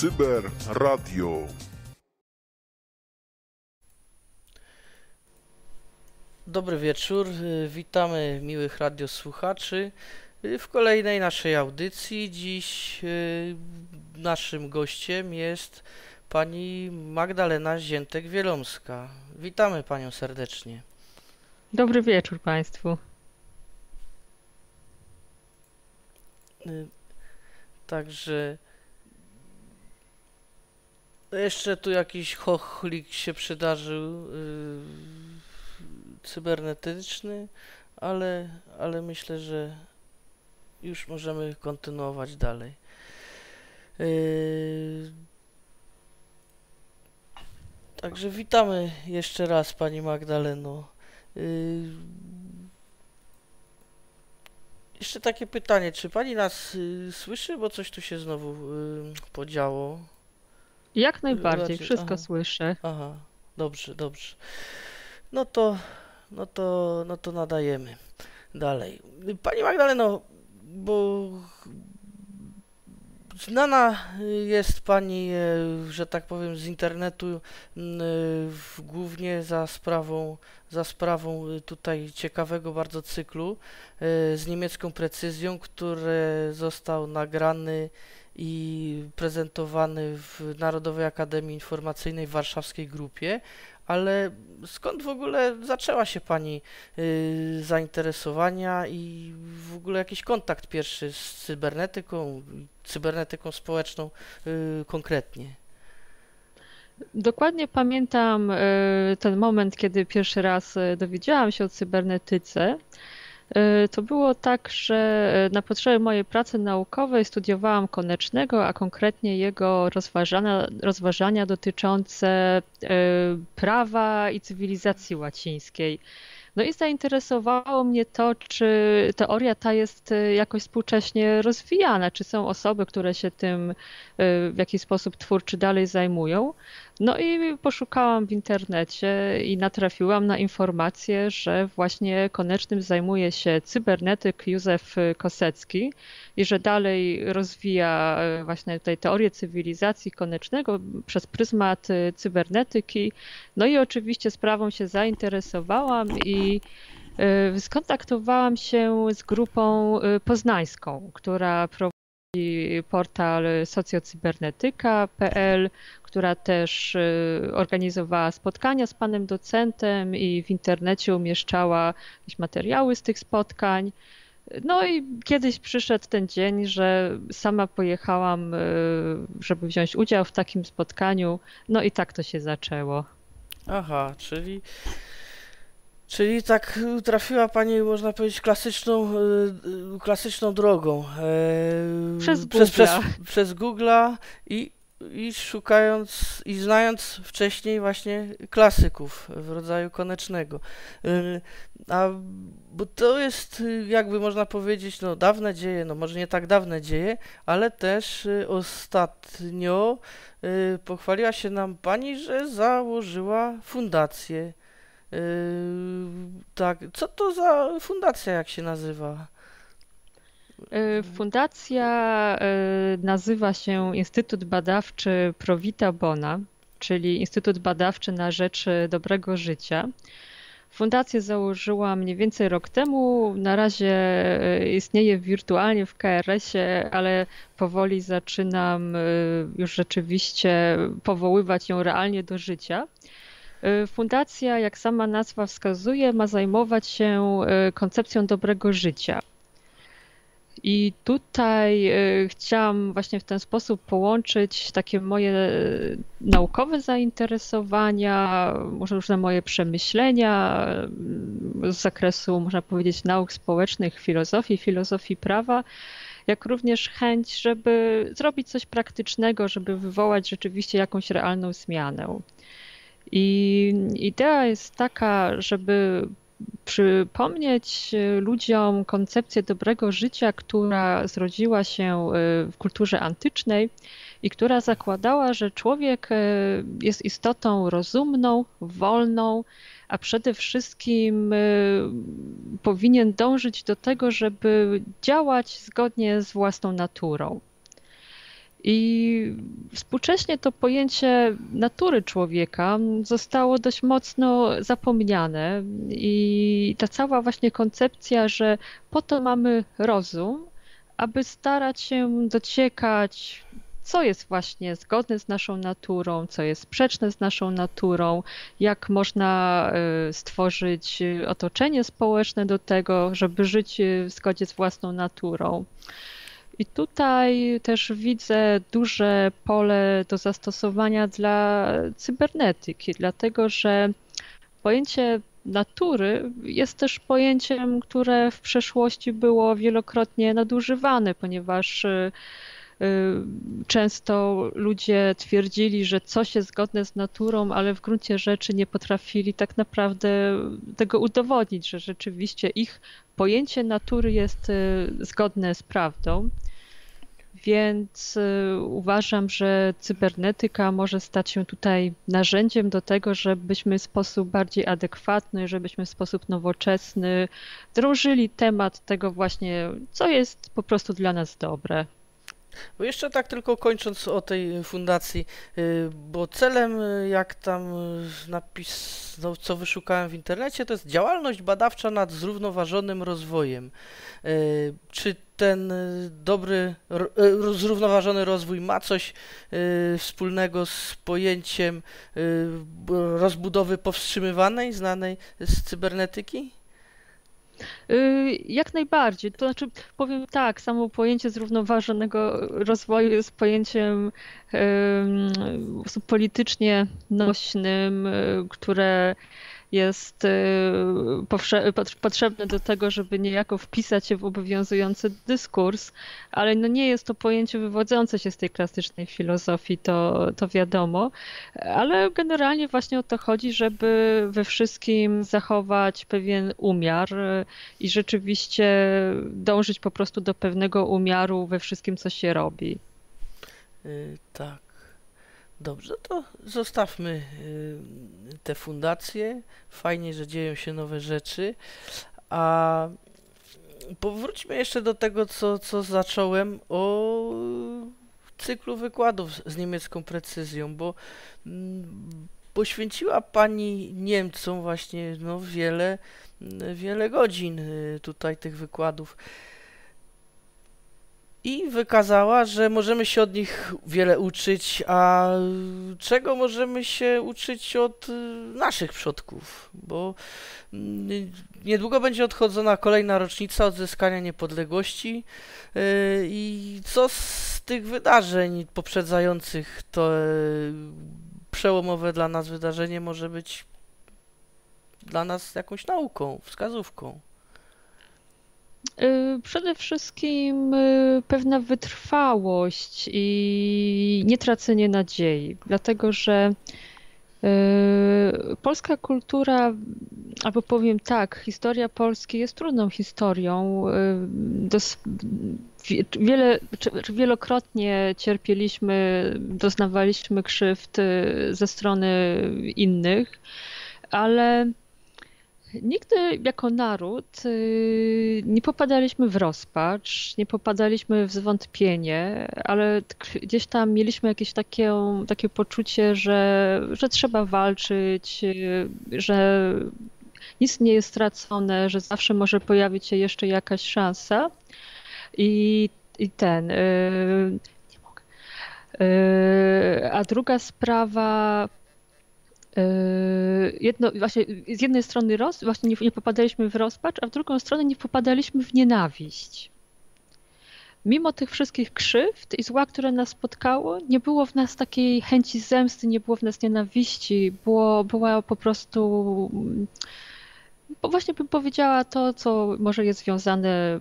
Cyber Radio. Dobry wieczór, y, witamy miłych radiosłuchaczy y, w kolejnej naszej audycji. Dziś y, naszym gościem jest pani Magdalena Ziętek-Wielomska. Witamy panią serdecznie. Dobry wieczór Państwu. Także jeszcze tu jakiś chochlik się przydarzył yy, cybernetyczny, ale, ale myślę, że już możemy kontynuować dalej. Yy, także witamy jeszcze raz Pani Magdaleno. Yy, jeszcze takie pytanie, czy Pani nas y, słyszy, bo coś tu się znowu y, podziało. Jak najbardziej, Raczej, wszystko aha. słyszę. Aha, dobrze, dobrze. No to, no to, no to nadajemy dalej. Pani Magdaleno, bo znana jest Pani, że tak powiem, z internetu głównie za sprawą, za sprawą tutaj ciekawego bardzo cyklu e, z niemiecką precyzją, który został nagrany i prezentowany w Narodowej Akademii Informacyjnej w warszawskiej grupie, ale skąd w ogóle zaczęła się Pani y, zainteresowania i w ogóle jakiś kontakt pierwszy z cybernetyką, cybernetyką społeczną y, konkretnie? Dokładnie pamiętam e, ten moment, kiedy pierwszy raz e, dowiedziałam się o cybernetyce. E, To było tak, że e, na potrzeby mojej pracy naukowej studiowałam Konecznego, a konkretnie jego rozważania, rozważania dotyczące e, prawa i cywilizacji łacińskiej. No i zainteresowało mnie to, czy teoria ta jest jakoś współcześnie rozwijana, czy są osoby, które się tym w jakiś sposób twórczy dalej zajmują. No i poszukałam w internecie i natrafiłam na informację, że właśnie Konecznym zajmuje się cybernetyk Józef Kosecki i że dalej rozwija e, właśnie tutaj teorię cywilizacji Konecznego przez pryzmat e, cybernetyki. No i oczywiście sprawą się zainteresowałam i e, skontaktowałam się z grupą poznańską, która prowadzi portal socjocybernetyka.pl, która też y, organizowała spotkania z panem docentem i w internecie umieszczała jakieś materiały z tych spotkań. No i kiedyś przyszedł ten dzień, że sama pojechałam, y, żeby wziąć udział w takim spotkaniu. No i tak to się zaczęło. Aha, czyli, czyli tak y, trafiła Pani, można powiedzieć, klasyczną, y, y, klasyczną drogą. e, Przez przez, przez, Google'a. przez Google'a i, i szukając i znając wcześniej właśnie klasyków w rodzaju konecznego. A bo to jest jakby można powiedzieć, no dawne dzieje, no może nie tak dawne dzieje, ale też ostatnio pochwaliła się nam pani, że założyła fundację. Y, Tak, co to za fundacja, jak się nazywa? Y, Fundacja y, nazywa się Instytut Badawczy Provita Bona, czyli Instytut Badawczy na rzecz dobrego życia. Fundację założyłam mniej więcej rok temu. Na razie istnieje wirtualnie w KRS-ie, ale powoli zaczynam już rzeczywiście powoływać ją realnie do życia. Y, Fundacja, jak sama nazwa wskazuje, ma zajmować się y, koncepcją dobrego życia. I tutaj y, chciałam właśnie w ten sposób połączyć takie moje naukowe zainteresowania, może różne moje przemyślenia z zakresu, można powiedzieć, nauk społecznych, filozofii, filozofii prawa, jak również chęć, żeby zrobić coś praktycznego, żeby wywołać rzeczywiście jakąś realną zmianę. I idea jest taka, żeby przypomnieć e, ludziom koncepcję dobrego życia, która zrodziła się e, w kulturze antycznej i która zakładała, że człowiek e, jest istotą rozumną, wolną, a przede wszystkim powinien dążyć do tego, żeby działać zgodnie z własną naturą. I współcześnie to pojęcie natury człowieka zostało dość mocno zapomniane, i ta cała właśnie koncepcja, że po to mamy rozum, aby starać się dociekać, co jest właśnie zgodne z naszą naturą, co jest sprzeczne z naszą naturą, jak można y, stworzyć otoczenie społeczne do tego, żeby żyć w zgodzie z własną naturą. I tutaj też widzę duże pole do zastosowania dla cybernetyki, dlatego że pojęcie natury jest też pojęciem, które w przeszłości było wielokrotnie nadużywane, ponieważ y, y, często ludzie twierdzili, że coś jest zgodne z naturą, ale w gruncie rzeczy nie potrafili tak naprawdę tego udowodnić, że rzeczywiście ich pojęcie natury jest y, zgodne z prawdą. Więc y, uważam, że cybernetyka może stać się tutaj narzędziem do tego, żebyśmy w sposób bardziej adekwatny, żebyśmy w sposób nowoczesny drążyli temat tego właśnie, co jest po prostu dla nas dobre. Bo jeszcze tak tylko kończąc o tej fundacji, y, bo celem, y, jak tam napis, no, co wyszukałem w internecie, to jest działalność badawcza nad zrównoważonym rozwojem. Czy ten y, dobry, y, zrównoważony rozwój ma coś y, wspólnego z pojęciem rozbudowy powstrzymywanej, znanej z cybernetyki? Jak najbardziej. To znaczy, powiem tak, samo pojęcie zrównoważonego rozwoju jest pojęciem politycznie nośnym, które jest y, potrzebne do tego, żeby niejako wpisać się w obowiązujący dyskurs, ale no nie jest to pojęcie wywodzące się z tej klasycznej filozofii, to, to wiadomo, ale generalnie właśnie o to chodzi, żeby we wszystkim zachować pewien umiar y, i rzeczywiście dążyć po prostu do pewnego umiaru we wszystkim, co się robi. Yy, tak. Dobrze, to zostawmy y, te fundacje. Fajnie, że dzieją się nowe rzeczy. A powróćmy jeszcze do tego, co, co zacząłem o cyklu wykładów z niemiecką precyzją, bo mm, poświęciła Pani Niemcom właśnie no, wiele, wiele godzin y, tutaj tych wykładów i wykazała, że możemy się od nich wiele uczyć, a czego możemy się uczyć od y, naszych przodków, bo mm, niedługo będzie odchodzona kolejna rocznica odzyskania niepodległości y, i co z tych wydarzeń poprzedzających to y, przełomowe dla nas wydarzenie może być dla nas jakąś nauką, wskazówką. Y, przede wszystkim y, pewna wytrwałość i nietracenie nadziei, dlatego że y, polska kultura, albo powiem tak, historia Polski jest trudną historią. Wiele, wielokrotnie cierpieliśmy, doznawaliśmy krzywd ze strony innych, ale Nigdy jako naród y, nie popadaliśmy w rozpacz, nie popadaliśmy w zwątpienie, ale gdzieś tam mieliśmy jakieś takie, takie poczucie, że, że trzeba walczyć, y, że nic nie jest stracone, że zawsze może pojawić się jeszcze jakaś szansa. I, i ten. Y, mogę. A druga sprawa, Yy, jedno, właśnie z jednej strony roz, właśnie nie, nie popadaliśmy w rozpacz, a w drugą stronę nie popadaliśmy w nienawiść. Mimo tych wszystkich krzywd i zła, które nas spotkało, nie było w nas takiej chęci zemsty, nie było w nas nienawiści, było, była po prostu, bo właśnie bym powiedziała to, co może jest związane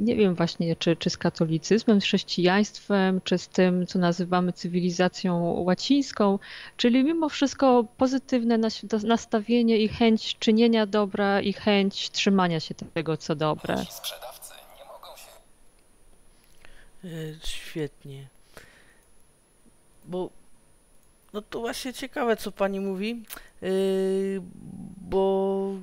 nie wiem właśnie, czy, czy z katolicyzmem, z chrześcijaństwem, czy z tym, co nazywamy cywilizacją łacińską, czyli mimo wszystko pozytywne nastawienie i chęć czynienia dobra i chęć trzymania się tego, co dobre. Sprzedawcy nie mogą się... E, świetnie. Bo no to właśnie ciekawe, co pani mówi, yy, bo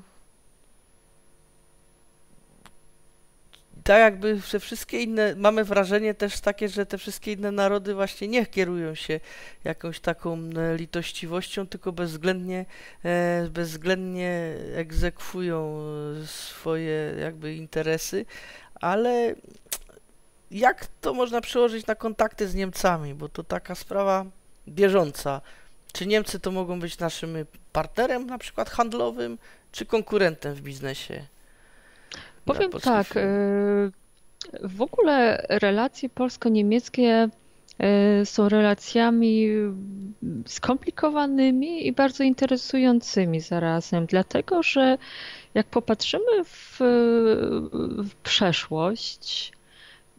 tak jakby te wszystkie inne, mamy wrażenie też takie, że te wszystkie inne narody właśnie nie kierują się jakąś taką e, litościwością, tylko bezwzględnie, e, bezwzględnie egzekwują e, swoje jakby interesy, ale jak to można przełożyć na kontakty z Niemcami, bo to taka sprawa bieżąca. Czy Niemcy to mogą być naszym partnerem na przykład handlowym, czy konkurentem w biznesie? Powiem tak, y, w ogóle relacje polsko-niemieckie y, są relacjami skomplikowanymi i bardzo interesującymi zarazem, dlatego że jak popatrzymy w, w przeszłość,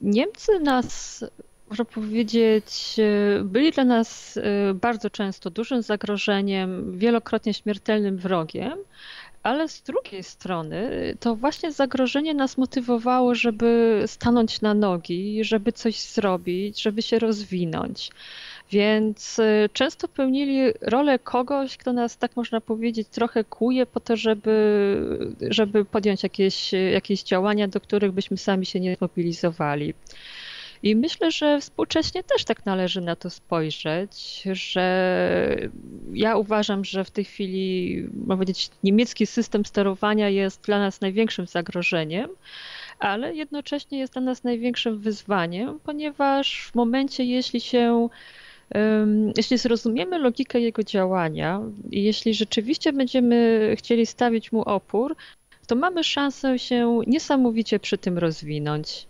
Niemcy nas, można powiedzieć, byli dla nas bardzo często dużym zagrożeniem, wielokrotnie śmiertelnym wrogiem, ale z drugiej strony to właśnie zagrożenie nas motywowało, żeby stanąć na nogi, żeby coś zrobić, żeby się rozwinąć. Więc y, często pełnili rolę kogoś, kto nas, tak można powiedzieć, trochę kuje po to, żeby, żeby podjąć jakieś, jakieś działania, do których byśmy sami się nie zmobilizowali. I myślę, że współcześnie też tak należy na to spojrzeć, że ja uważam, że w tej chwili, można powiedzieć, niemiecki system sterowania jest dla nas największym zagrożeniem, ale jednocześnie jest dla nas największym wyzwaniem, ponieważ w momencie, jeśli się jeśli zrozumiemy logikę jego działania i jeśli rzeczywiście będziemy chcieli stawić mu opór, to mamy szansę się niesamowicie przy tym rozwinąć.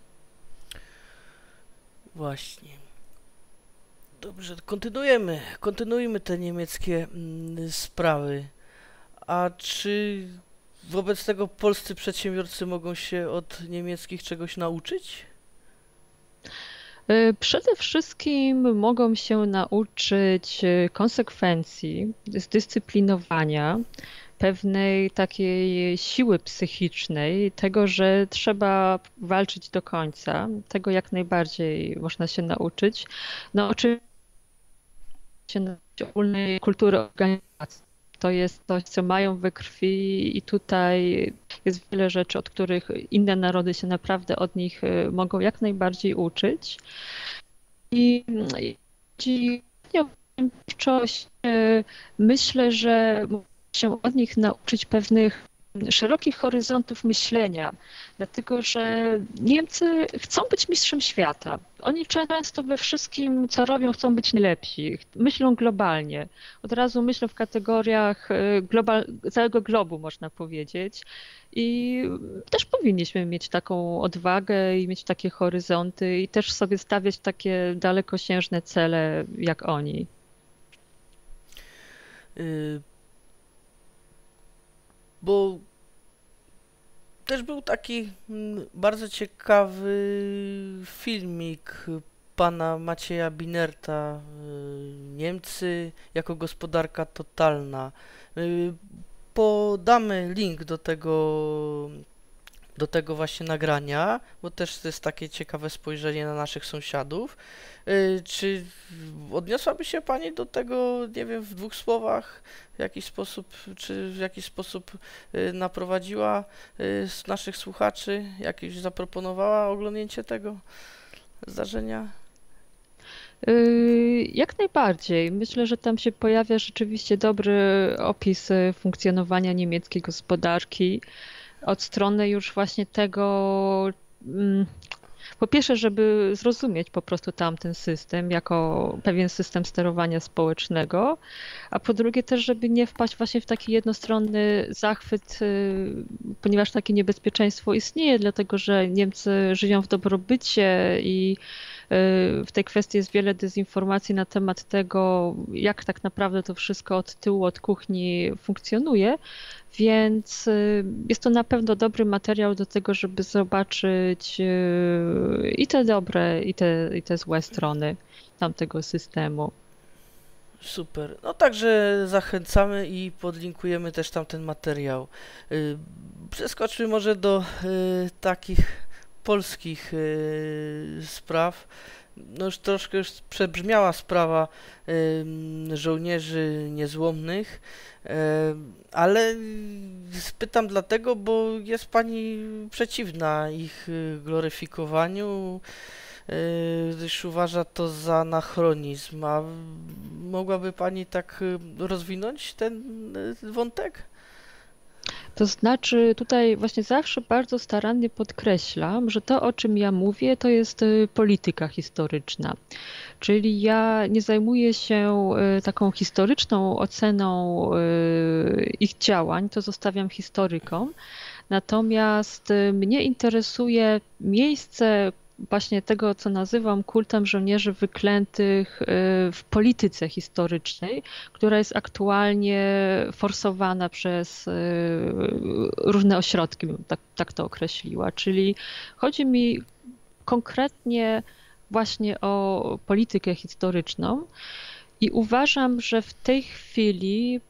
Właśnie. Dobrze, kontynuujemy. Kontynuujmy te niemieckie mm, sprawy. A czy wobec tego polscy przedsiębiorcy mogą się od niemieckich czegoś nauczyć? E, przede wszystkim mogą się nauczyć e, konsekwencji, zdyscyplinowania, pewnej takiej siły psychicznej, tego, że trzeba walczyć do końca. Tego jak najbardziej można się nauczyć. No oczywiście ogólnej kultury organizacji. To jest coś, co mają we krwi i tutaj jest wiele rzeczy, od których inne narody się naprawdę od nich y, mogą jak najbardziej uczyć. I chodzi o myślę, że się od nich nauczyć pewnych szerokich horyzontów myślenia, dlatego że Niemcy chcą być mistrzem świata. Oni często we wszystkim, co robią, chcą być najlepsi. Myślą globalnie. Od razu myślą w kategoriach e, global, całego globu, można powiedzieć. I też powinniśmy mieć taką odwagę i mieć takie horyzonty i też sobie stawiać takie dalekosiężne cele jak oni. Y bo też był taki mm, bardzo ciekawy filmik pana Macieja Binerta y, Niemcy jako gospodarka totalna. Y, podamy link do tego do tego właśnie nagrania, bo też to jest takie ciekawe spojrzenie na naszych sąsiadów. Y, czy odniosłaby się Pani do tego, nie wiem, w dwóch słowach, w jakiś sposób, czy w jakiś sposób y, naprowadziła y, naszych słuchaczy, jakieś zaproponowała oglądnięcie tego zdarzenia? Jak najbardziej. Myślę, że tam się pojawia rzeczywiście dobry opis funkcjonowania niemieckiej gospodarki od strony już właśnie tego, mm, po pierwsze, żeby zrozumieć po prostu tamten system jako pewien system sterowania społecznego, a po drugie też, żeby nie wpaść właśnie w taki jednostronny zachwyt, y, ponieważ takie niebezpieczeństwo istnieje, dlatego że Niemcy żyją w dobrobycie i w tej kwestii jest wiele dezinformacji na temat tego, jak tak naprawdę to wszystko od tyłu, od kuchni funkcjonuje, więc y, jest to na pewno dobry materiał do tego, żeby zobaczyć y, i te dobre, i te, i te złe strony tamtego systemu. Super. No także zachęcamy i podlinkujemy też tamten materiał. Y, przeskoczmy może do takich polskich spraw. no już troszkę już przebrzmiała sprawa żołnierzy niezłomnych, ale spytam dlatego, bo jest Pani przeciwna ich y, gloryfikowaniu, y, gdyż uważa to za anachronizm. A mogłaby Pani tak y, rozwinąć ten wątek? To znaczy, tutaj właśnie zawsze bardzo starannie podkreślam, że to, o czym ja mówię, to jest y, polityka historyczna. Czyli ja nie zajmuję się y, taką historyczną oceną y, ich działań, to zostawiam historykom. Natomiast mnie interesuje miejsce właśnie tego, co nazywam kultem żołnierzy wyklętych y, w polityce historycznej, która jest aktualnie forsowana przez y, różne ośrodki, tak, tak to określiła. Czyli chodzi mi konkretnie właśnie o politykę historyczną. I uważam, że w tej chwili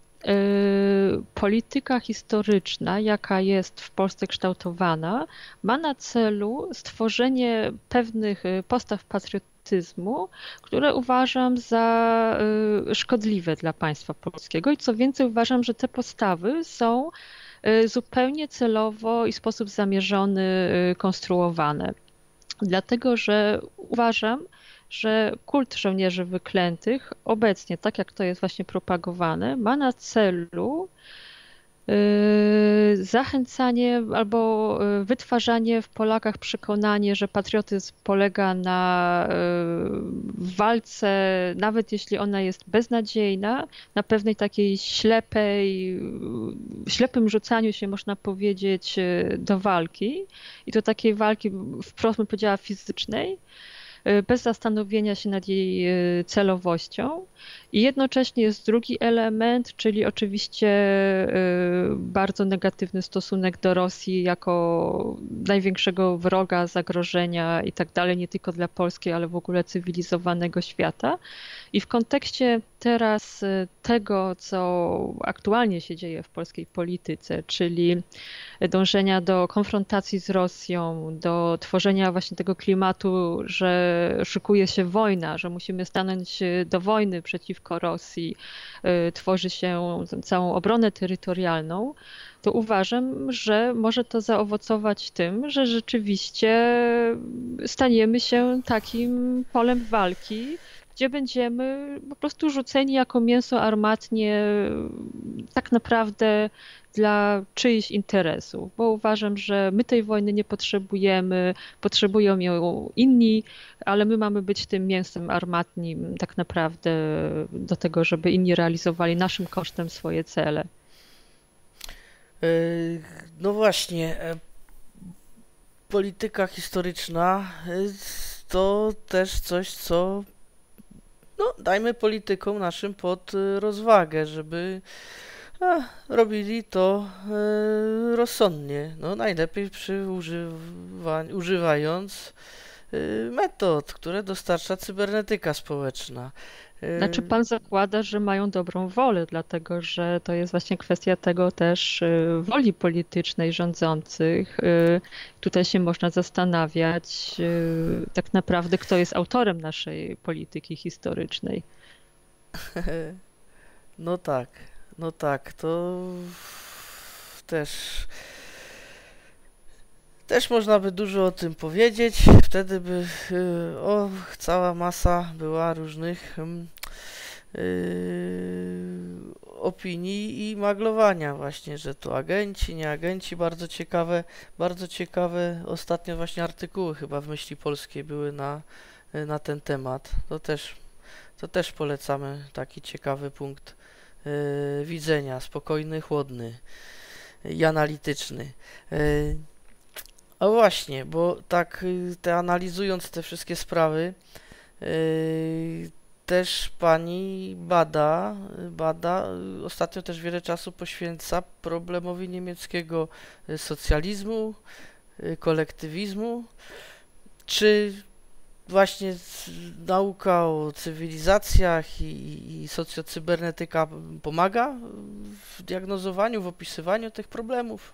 polityka historyczna, jaka jest w Polsce kształtowana, ma na celu stworzenie pewnych y, postaw patriotyzmu, które uważam za y, szkodliwe dla państwa polskiego. I co więcej, uważam, że te postawy są zupełnie celowo i w sposób zamierzony konstruowane. Dlatego, że uważam, że kult żołnierzy wyklętych obecnie, tak jak to jest właśnie propagowane, ma na celu yy, zachęcanie albo yy, wytwarzanie w Polakach przekonanie, że patriotyzm polega na yy, walce, nawet jeśli ona jest beznadziejna, na pewnej takiej ślepej, ślepym rzucaniu się, można powiedzieć, do walki. I to takiej walki, wprost bym powiedziała, fizycznej, bez zastanowienia się nad jej y, celowością. I jednocześnie jest drugi element, czyli oczywiście y, bardzo negatywny stosunek do Rosji jako największego wroga, zagrożenia i tak dalej, nie tylko dla Polski, ale w ogóle cywilizowanego świata. I w kontekście teraz tego, co aktualnie się dzieje w polskiej polityce, czyli dążenia do konfrontacji z Rosją, do tworzenia właśnie tego klimatu, że szykuje się wojna, że musimy stanąć do wojny przeciwko Rosji, y, tworzy się całą obronę terytorialną, to uważam, że może to zaowocować tym, że rzeczywiście staniemy się takim polem walki, gdzie będziemy po prostu rzuceni jako mięso armatnie tak naprawdę dla czyichś interesów, bo uważam, że my tej wojny nie potrzebujemy, potrzebują ją inni, ale my mamy być tym mięsem armatnim tak naprawdę do tego, żeby inni realizowali naszym kosztem swoje cele. E, no właśnie, e, polityka historyczna e, to też coś, co no, dajmy politykom naszym pod rozwagę, żeby a, robili to e, rozsądnie. No, najlepiej przy używa, używając metod, które dostarcza cybernetyka społeczna. E, znaczy pan zakłada, że mają dobrą wolę, dlatego że to jest właśnie kwestia tego też e, woli politycznej rządzących. Tutaj się można zastanawiać tak naprawdę, kto jest autorem naszej polityki historycznej. No tak. No tak, to też też można by dużo o tym powiedzieć. Wtedy by y, o, cała masa była różnych yy, opinii i maglowania właśnie, że to agenci, nie agenci. Bardzo ciekawe, bardzo ciekawe ostatnio właśnie artykuły chyba w Myśli Polskiej były na, na ten temat. To też, to też polecamy taki ciekawy punkt E, widzenia, spokojny, chłodny i analityczny. E, a właśnie, bo tak y, te analizując te wszystkie sprawy, e, też pani bada, bada, ostatnio też wiele czasu poświęca problemowi niemieckiego socjalizmu, kolektywizmu. Czy właśnie nauka o cywilizacjach i, i socjocybernetyka pomaga w diagnozowaniu, w opisywaniu tych problemów?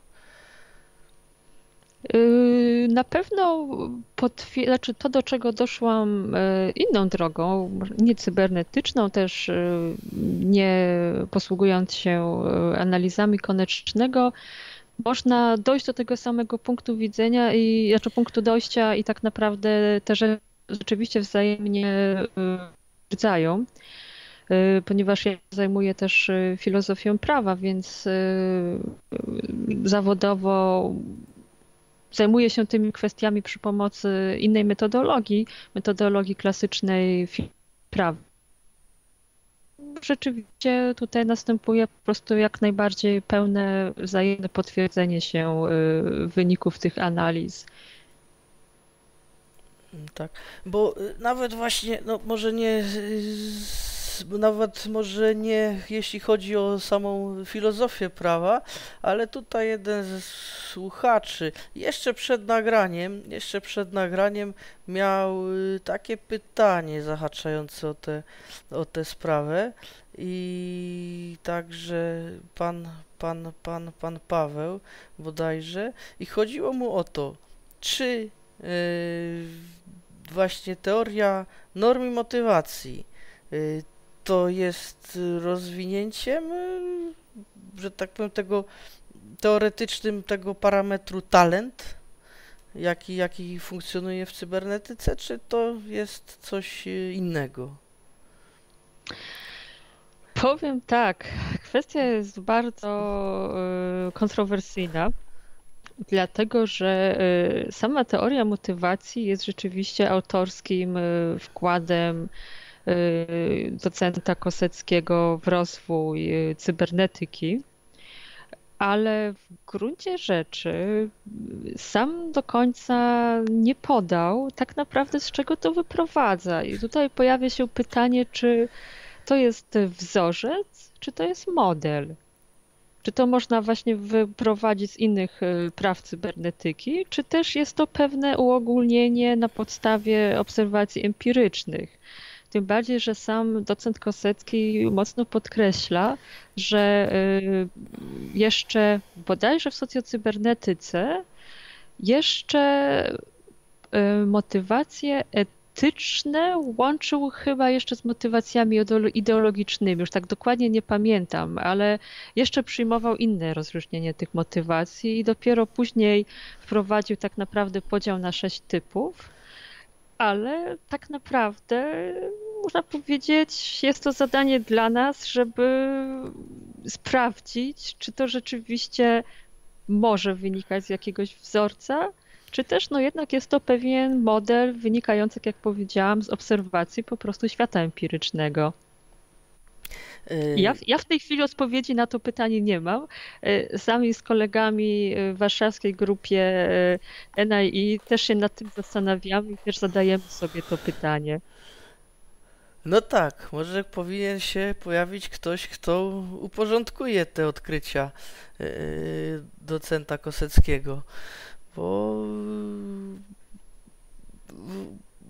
Yy, na pewno potwier- znaczy to, do czego doszłam yy, inną drogą, nie cybernetyczną, też yy, nie posługując się analizami koniecznego, można dojść do tego samego punktu widzenia i znaczy punktu dojścia i tak naprawdę te rzeczy rzeczywiście wzajemnie rdzają ponieważ ja zajmuję też filozofią prawa, więc zawodowo zajmuje się tymi kwestiami przy pomocy innej metodologii, metodologii klasycznej prawa. Rzeczywiście tutaj następuje po prostu jak najbardziej pełne wzajemne potwierdzenie się y, wyników tych analiz. Tak, bo y, nawet właśnie, no może nie nawet może nie jeśli chodzi o samą filozofię prawa, ale tutaj jeden z słuchaczy jeszcze przed nagraniem, jeszcze przed nagraniem miał y, takie pytanie zahaczające o tę o tę sprawę. I także pan, pan, pan, pan Paweł bodajże. I chodziło mu o to, czy yy, właśnie teoria normy motywacji yy, to jest rozwinięciem, y, że tak powiem, tego teoretycznym tego parametru talent, jaki, jaki funkcjonuje w cybernetyce, czy to jest coś y, innego? Powiem tak, kwestia jest bardzo y, kontrowersyjna, dlatego że sama teoria motywacji jest rzeczywiście autorskim wkładem Y, docenta Koseckiego w rozwój y, cybernetyki, ale w gruncie rzeczy sam do końca nie podał tak naprawdę z czego to wyprowadza. I tutaj pojawia się pytanie, czy to jest wzorzec, czy to jest model. Czy to można właśnie wyprowadzić z innych y, praw cybernetyki, czy też jest to pewne uogólnienie na podstawie obserwacji empirycznych? Tym bardziej, że sam docent Kosecki mocno podkreśla, że y, jeszcze bodajże w socjocybernetyce jeszcze y, motywacje etyczne łączył chyba jeszcze z motywacjami ideologicznymi. Już tak dokładnie nie pamiętam, ale jeszcze przyjmował inne rozróżnienie tych motywacji i dopiero później wprowadził tak naprawdę podział na sześć typów ale tak naprawdę można powiedzieć, jest to zadanie dla nas, żeby sprawdzić, czy to rzeczywiście może wynikać z jakiegoś wzorca, czy też no jednak jest to pewien model wynikający, jak powiedziałam, z obserwacji po prostu świata empirycznego. Ja, ja w tej chwili odpowiedzi na to pytanie nie mam. Y, sami z kolegami w warszawskiej grupie y, NII też się nad tym zastanawiamy i też zadajemy sobie to pytanie. No tak, może powinien się pojawić ktoś, kto uporządkuje te odkrycia y, docenta Koseckiego, bo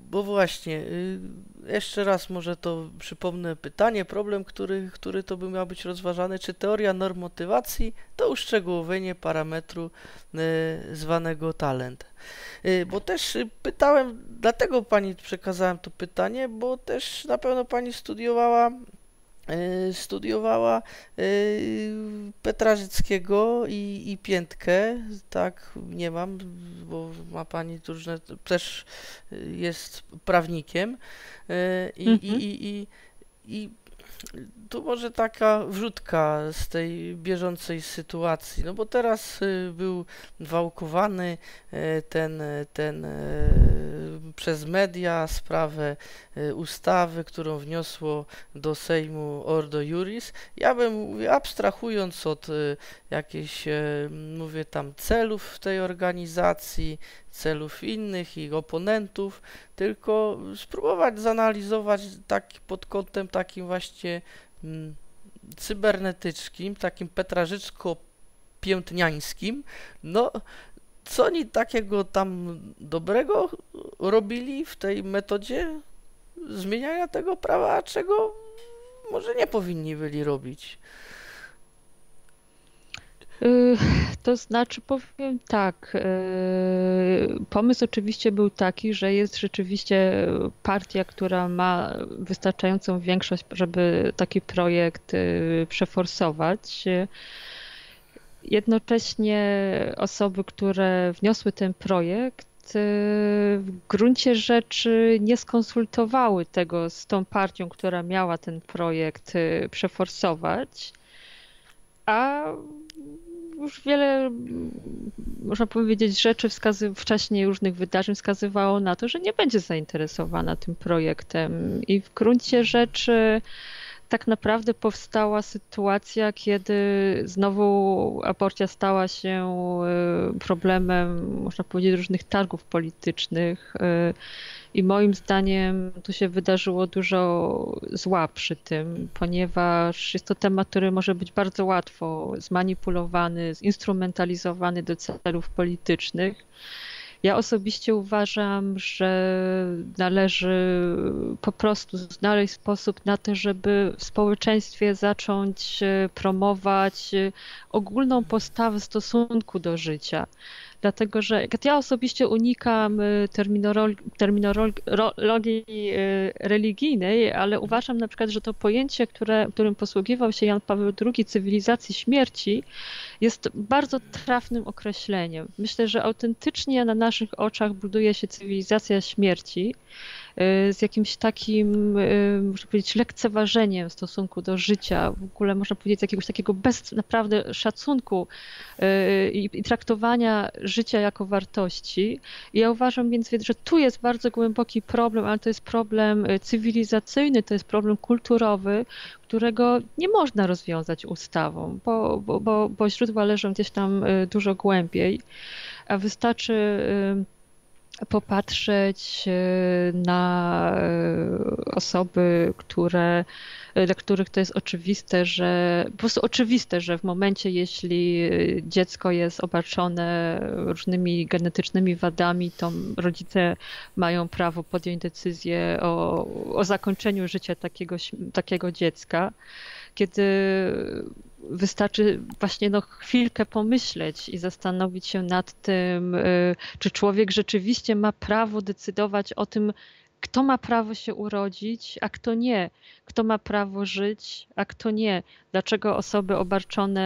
bo właśnie, y, jeszcze raz może to przypomnę pytanie, problem, który, który to by miał być rozważany, czy teoria norm motywacji to uszczegółowienie parametru y, zwanego talent. Y, bo też pytałem, dlatego pani przekazałem to pytanie, bo też na pewno pani studiowała studiowała y, Petrażyckiego i, i Piętkę, tak, nie mam, bo ma pani różne, też jest prawnikiem i, mhm. i, i, i tu może taka wrzutka z tej bieżącej sytuacji, no bo teraz y, był wałkowany y, ten, ten y, przez media sprawę ustawy, którą wniosło do Sejmu Ordo Juris. Ja bym, abstrahując od jakichś, mówię tam, celów tej organizacji, celów innych i oponentów, tylko spróbować zanalizować tak pod kątem takim właśnie cybernetycznym, takim petrażyczko-piętniańskim, no co oni takiego tam dobrego robili w tej metodzie zmieniania tego prawa, czego może nie powinni byli robić. Y, to znaczy, powiem tak. Y, pomysł oczywiście był taki, że jest rzeczywiście partia, która ma wystarczającą większość, żeby taki projekt y, przeforsować. Jednocześnie osoby, które wniosły ten projekt, w gruncie rzeczy nie skonsultowały tego z tą partią, która miała ten projekt przeforsować, a już wiele, można powiedzieć, rzeczy wskazy- wcześniej różnych wydarzeń wskazywało na to, że nie będzie zainteresowana tym projektem. I w gruncie rzeczy tak naprawdę powstała sytuacja, kiedy znowu aborcja stała się y, problemem, można powiedzieć, różnych targów politycznych. Y, I moim zdaniem tu się wydarzyło dużo zła przy tym, ponieważ jest to temat, który może być bardzo łatwo zmanipulowany, zinstrumentalizowany do celów politycznych. Ja osobiście uważam, że należy po prostu znaleźć sposób na to, żeby w społeczeństwie zacząć e, promować e, ogólną postawę stosunku do życia dlatego że ja osobiście unikam y, terminologii y, religijnej, ale uważam na przykład, że to pojęcie, które, którym posługiwał się Jan Paweł II, cywilizacji śmierci, jest bardzo trafnym określeniem. Myślę, że autentycznie na naszych oczach buduje się cywilizacja śmierci z jakimś takim, można powiedzieć, lekceważeniem w stosunku do życia, w ogóle można powiedzieć, jakiegoś takiego bez naprawdę szacunku i, i traktowania życia jako wartości. I ja uważam więc, że tu jest bardzo głęboki problem, ale to jest problem y, cywilizacyjny, to jest problem kulturowy, którego nie można rozwiązać ustawą, bo, bo, bo, bo źródła leżą gdzieś tam y, dużo głębiej, a wystarczy y, popatrzeć na osoby, które dla których to jest oczywiste, że po prostu oczywiste, że w momencie, jeśli dziecko jest obarczone różnymi genetycznymi wadami, to rodzice mają prawo podjąć decyzję o, o zakończeniu życia takiego, takiego dziecka. Kiedy wystarczy właśnie no, chwilkę pomyśleć i zastanowić się nad tym, y, czy człowiek rzeczywiście ma prawo decydować o tym, kto ma prawo się urodzić, a kto nie, kto ma prawo żyć, a kto nie. Dlaczego osoby obarczone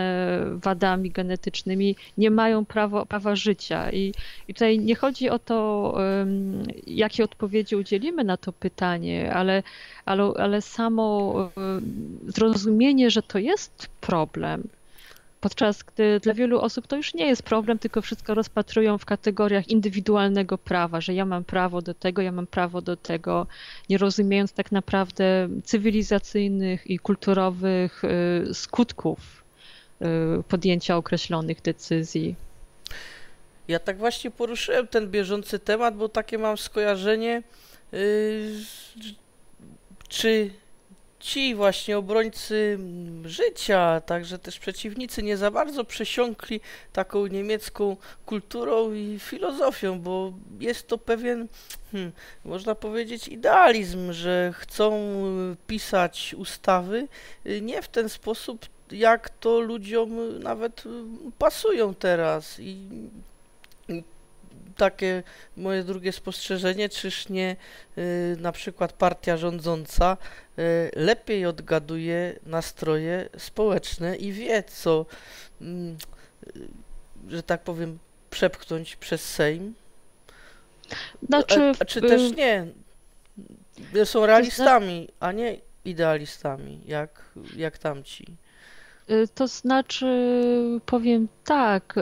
wadami genetycznymi nie mają prawa, prawa życia? I, I tutaj nie chodzi o to, jakie odpowiedzi udzielimy na to pytanie, ale, ale, ale samo zrozumienie, że to jest problem, Podczas gdy dla wielu osób to już nie jest problem, tylko wszystko rozpatrują w kategoriach indywidualnego prawa, że ja mam prawo do tego, ja mam prawo do tego, nie rozumiejąc tak naprawdę cywilizacyjnych i kulturowych y, skutków y, podjęcia określonych decyzji. Ja tak właśnie poruszyłem ten bieżący temat, bo takie mam skojarzenie, yy, czy ci właśnie obrońcy życia, także też przeciwnicy nie za bardzo przesiąkli taką niemiecką kulturą i filozofią, bo jest to pewien, hmm, można powiedzieć, idealizm, że chcą pisać ustawy nie w ten sposób, jak to ludziom nawet pasują teraz i takie moje drugie spostrzeżenie, czyż nie y, na przykład partia rządząca y, lepiej odgaduje nastroje społeczne i wie, co, y, że tak powiem, przepchnąć przez Sejm? Znaczy, a, a czy też nie? Są realistami, a nie idealistami, jak, jak tamci. Y, to znaczy, powiem tak,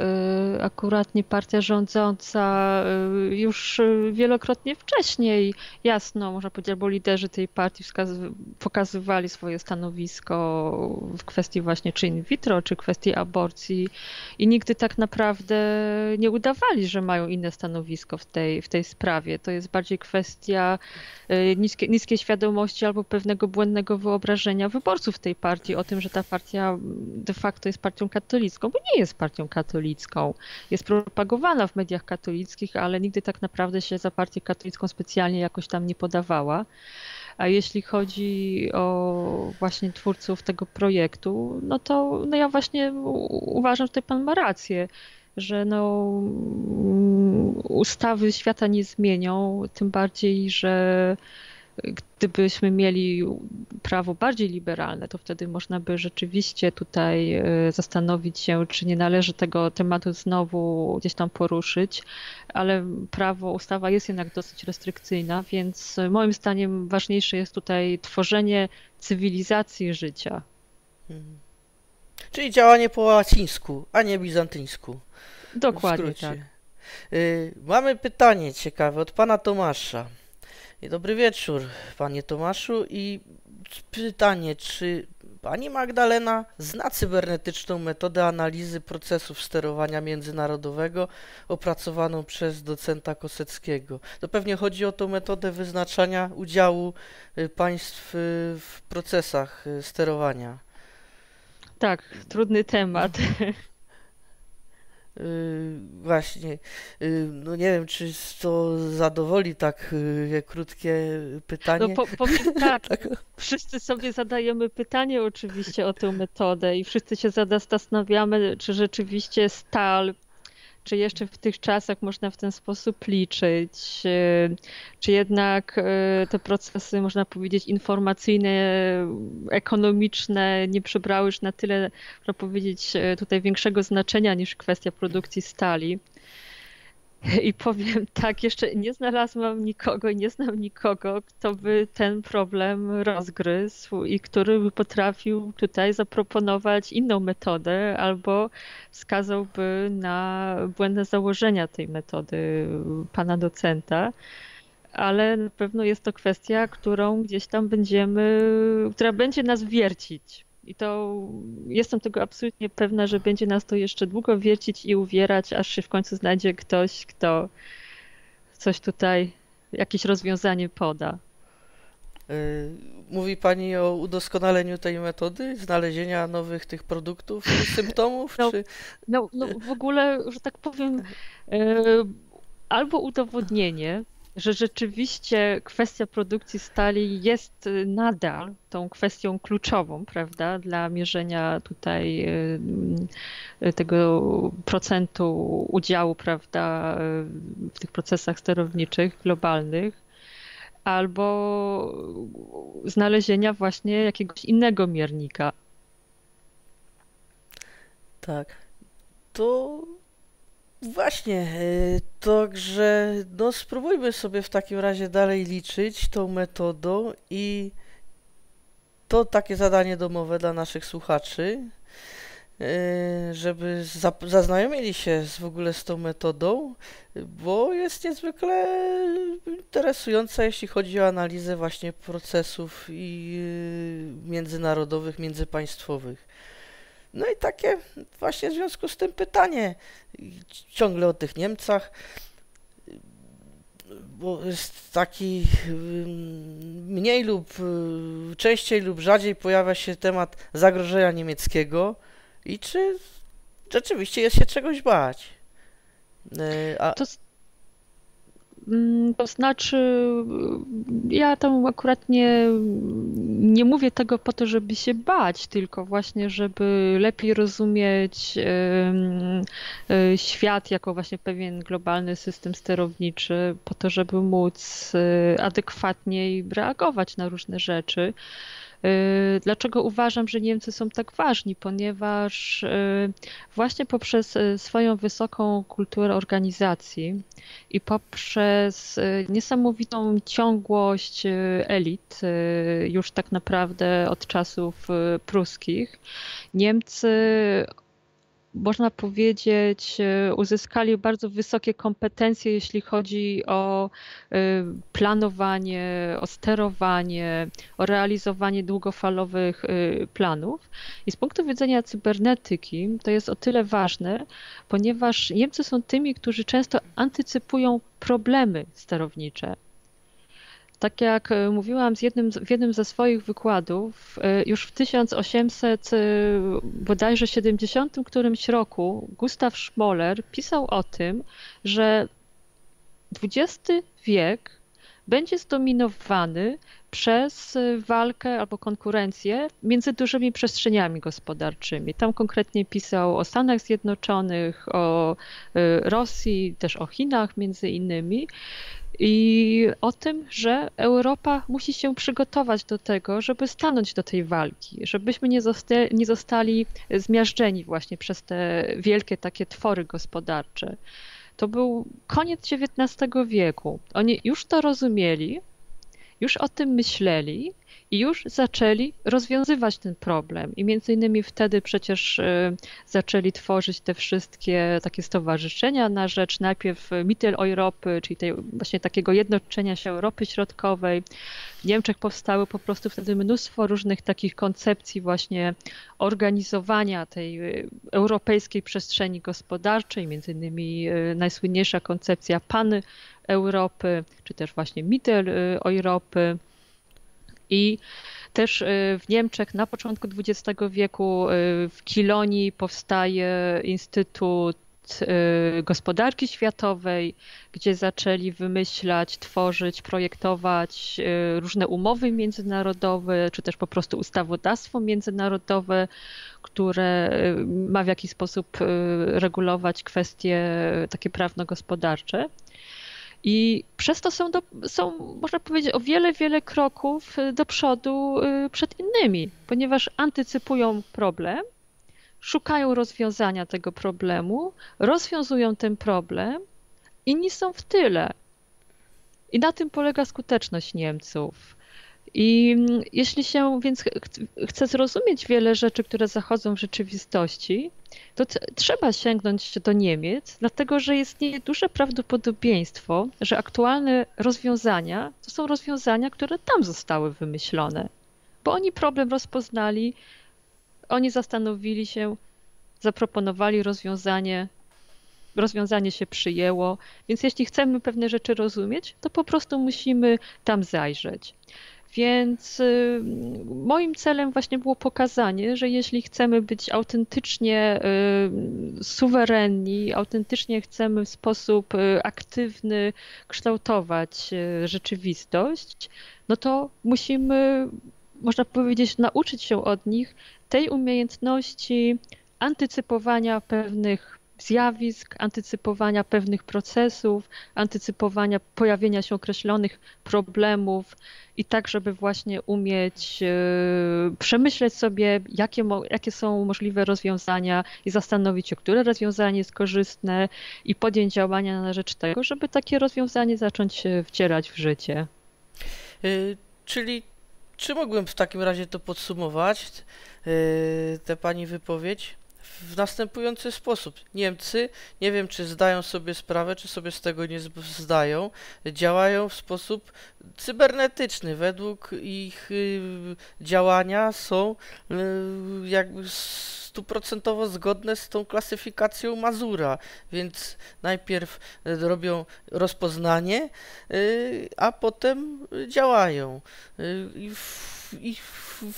y, akuratnie partia rządząca y, już wielokrotnie wcześniej jasno, można powiedzieć, albo liderzy tej partii pokazywali swoje stanowisko w kwestii właśnie czy in vitro, czy kwestii aborcji i nigdy tak naprawdę nie udawali, że mają inne stanowisko w tej, w tej sprawie. To jest bardziej kwestia niskiej, niskiej świadomości albo pewnego błędnego wyobrażenia wyborców tej partii o tym, że ta partia de facto jest partią katolicką, bo nie jest partią katolicką. Jest propagowana w mediach katolickich, ale nigdy tak naprawdę się za partię katolicką specjalnie jakoś tam nie podawała. A jeśli chodzi o właśnie twórców tego projektu, no to no ja właśnie uważam, że tutaj pan ma rację, że no, mm, ustawy świata nie zmienią, tym bardziej, że gdybyśmy mieli prawo bardziej liberalne, to wtedy można by rzeczywiście tutaj e, zastanowić się, czy nie należy tego tematu znowu gdzieś tam poruszyć, ale prawo, ustawa jest jednak dosyć restrykcyjna, więc moim zdaniem ważniejsze jest tutaj tworzenie cywilizacji życia. Mhm. Czyli działanie po łacińsku, a nie bizantyńsku. Dokładnie tak. Y, mamy pytanie ciekawe od pana Tomasza. Dobry wieczór, panie Tomaszu. I pytanie, czy pani Magdalena zna cybernetyczną metodę analizy procesów sterowania międzynarodowego opracowaną przez docenta Koseckiego? To pewnie chodzi o tą metodę wyznaczania udziału y, państw y, w procesach y, sterowania. Tak, trudny temat. Yy, właśnie, yy, no nie wiem, czy to zadowoli tak yy, krótkie pytanie. No po, powiem tak, tak, wszyscy sobie zadajemy pytanie oczywiście o tę metodę i wszyscy się zastanawiamy, czy rzeczywiście stal czy jeszcze w tych czasach można w ten sposób liczyć? E, czy jednak e, te procesy, można powiedzieć, informacyjne, ekonomiczne nie przybrały już na tyle, można powiedzieć, e, tutaj większego znaczenia niż kwestia produkcji stali? I powiem tak, jeszcze nie znalazłam nikogo i nie znam nikogo, kto by ten problem rozgryzł i który by potrafił tutaj zaproponować inną metodę albo wskazałby na błędne założenia tej metody pana docenta. Ale na pewno jest to kwestia, którą gdzieś tam będziemy, która będzie nas wiercić i to jestem tego absolutnie pewna, że będzie nas to jeszcze długo wiercić i uwierać, aż się w końcu znajdzie ktoś, kto coś tutaj, jakieś rozwiązanie poda. Y, mówi Pani o udoskonaleniu tej metody, znalezienia nowych tych produktów, symptomów? No, czy... no, no w ogóle, że tak powiem, y, albo udowodnienie, że rzeczywiście kwestia produkcji stali jest y, nadal tą kwestią kluczową, prawda, dla mierzenia tutaj y, y, tego procentu udziału, prawda, w tych procesach sterowniczych globalnych, albo znalezienia właśnie jakiegoś innego miernika. Tak. To Właśnie, e, także no spróbujmy sobie w takim razie dalej liczyć tą metodą i to takie zadanie domowe dla naszych słuchaczy, e, żeby zaznajomili się z, w ogóle z tą metodą, bo jest niezwykle interesująca, jeśli chodzi o analizę właśnie procesów i e, międzynarodowych, międzypaństwowych. No i takie właśnie w związku z tym pytanie ciągle o tych Niemcach, bo jest taki mniej lub częściej lub rzadziej pojawia się temat zagrożenia niemieckiego i czy rzeczywiście jest się czegoś bać. E, a... To, Mm, to znaczy, ja tam akurat nie, nie mówię tego po to, żeby się bać, tylko właśnie, żeby lepiej rozumieć e, świat jako właśnie pewien globalny system sterowniczy, po to, żeby móc e, adekwatniej reagować na różne rzeczy. Y, dlaczego uważam, że Niemcy są tak ważni? Ponieważ y, właśnie poprzez y, swoją wysoką kulturę organizacji i poprzez niesamowitą ciągłość elit, już tak naprawdę od czasów pruskich, Niemcy można powiedzieć, e, uzyskali bardzo wysokie kompetencje, jeśli chodzi o e, planowanie, o sterowanie, o realizowanie długofalowych e, planów. I z punktu widzenia cybernetyki to jest o tyle ważne, ponieważ Niemcy są tymi, którzy często antycypują problemy sterownicze. Tak jak e, mówiłam z jednym, w jednym ze swoich wykładów, e, już w 1800 e, bodajże 70 którymś roku Gustav Schmoller pisał o tym, że XX wiek będzie zdominowany przez walkę albo konkurencję między dużymi przestrzeniami gospodarczymi. Tam konkretnie pisał o Stanach Zjednoczonych, o Rosji, też o Chinach między innymi. I o tym, że Europa musi się przygotować do tego, żeby stanąć do tej walki, żebyśmy nie, zostali, nie zostali zmiażdżeni właśnie przez te wielkie takie twory gospodarcze. To był koniec XIX wieku. Oni już to rozumieli, już o tym myśleli i już zaczęli rozwiązywać ten problem. I między innymi wtedy przecież y, zaczęli tworzyć te wszystkie takie stowarzyszenia na rzecz najpierw Mitteleuropy, czyli tej, właśnie takiego jednoczenia się Europy Środkowej. W Niemczech powstały po prostu wtedy mnóstwo różnych takich koncepcji właśnie organizowania tej y, europejskiej przestrzeni gospodarczej, między innymi y, najsłynniejsza koncepcja Pany Europy, czy też właśnie Mitteleuropy. I też y, w Niemczech na początku XX wieku y, w Kilonii powstaje Instytut y, Gospodarki Światowej, gdzie zaczęli wymyślać, tworzyć, projektować różne umowy międzynarodowe, czy też po prostu ustawodawstwo międzynarodowe, które ma w jakiś sposób regulować kwestie takie prawno-gospodarcze. I przez to są, do, są, można powiedzieć, o wiele, wiele kroków y, do przodu y, przed innymi, ponieważ antycypują problem, szukają rozwiązania tego problemu, rozwiązują ten problem, inni są w tyle. I na tym polega skuteczność Niemców. I jeśli się więc chce zrozumieć wiele rzeczy, które zachodzą w rzeczywistości, to trzeba sięgnąć do Niemiec, dlatego że istnieje duże prawdopodobieństwo, że aktualne rozwiązania to są rozwiązania, które tam zostały wymyślone, bo oni problem rozpoznali, oni zastanowili się, zaproponowali rozwiązanie, rozwiązanie się przyjęło, więc jeśli chcemy pewne rzeczy rozumieć, to po prostu musimy tam zajrzeć. Więc y, moim celem właśnie było pokazanie, że jeśli chcemy być autentycznie y, suwerenni, autentycznie chcemy w sposób y, aktywny kształtować rzeczywistość, no to musimy, można powiedzieć, nauczyć się od nich tej umiejętności antycypowania pewnych zjawisk, antycypowania pewnych procesów, antycypowania pojawienia się określonych problemów i tak, żeby właśnie umieć e, przemyśleć sobie, jakie, jakie są możliwe rozwiązania i zastanowić się, które rozwiązanie jest korzystne i podjąć działania na rzecz tego, żeby takie rozwiązanie zacząć wcierać w życie. Yy, czyli czy mógłbym w takim razie to podsumować, yy, tę pani wypowiedź? W następujący sposób. Niemcy, nie wiem czy zdają sobie sprawę, czy sobie z tego nie zdają, działają w sposób cybernetyczny. Według ich y, działania są y, jakby stuprocentowo zgodne z tą klasyfikacją Mazura, więc najpierw robią rozpoznanie, y, a potem działają.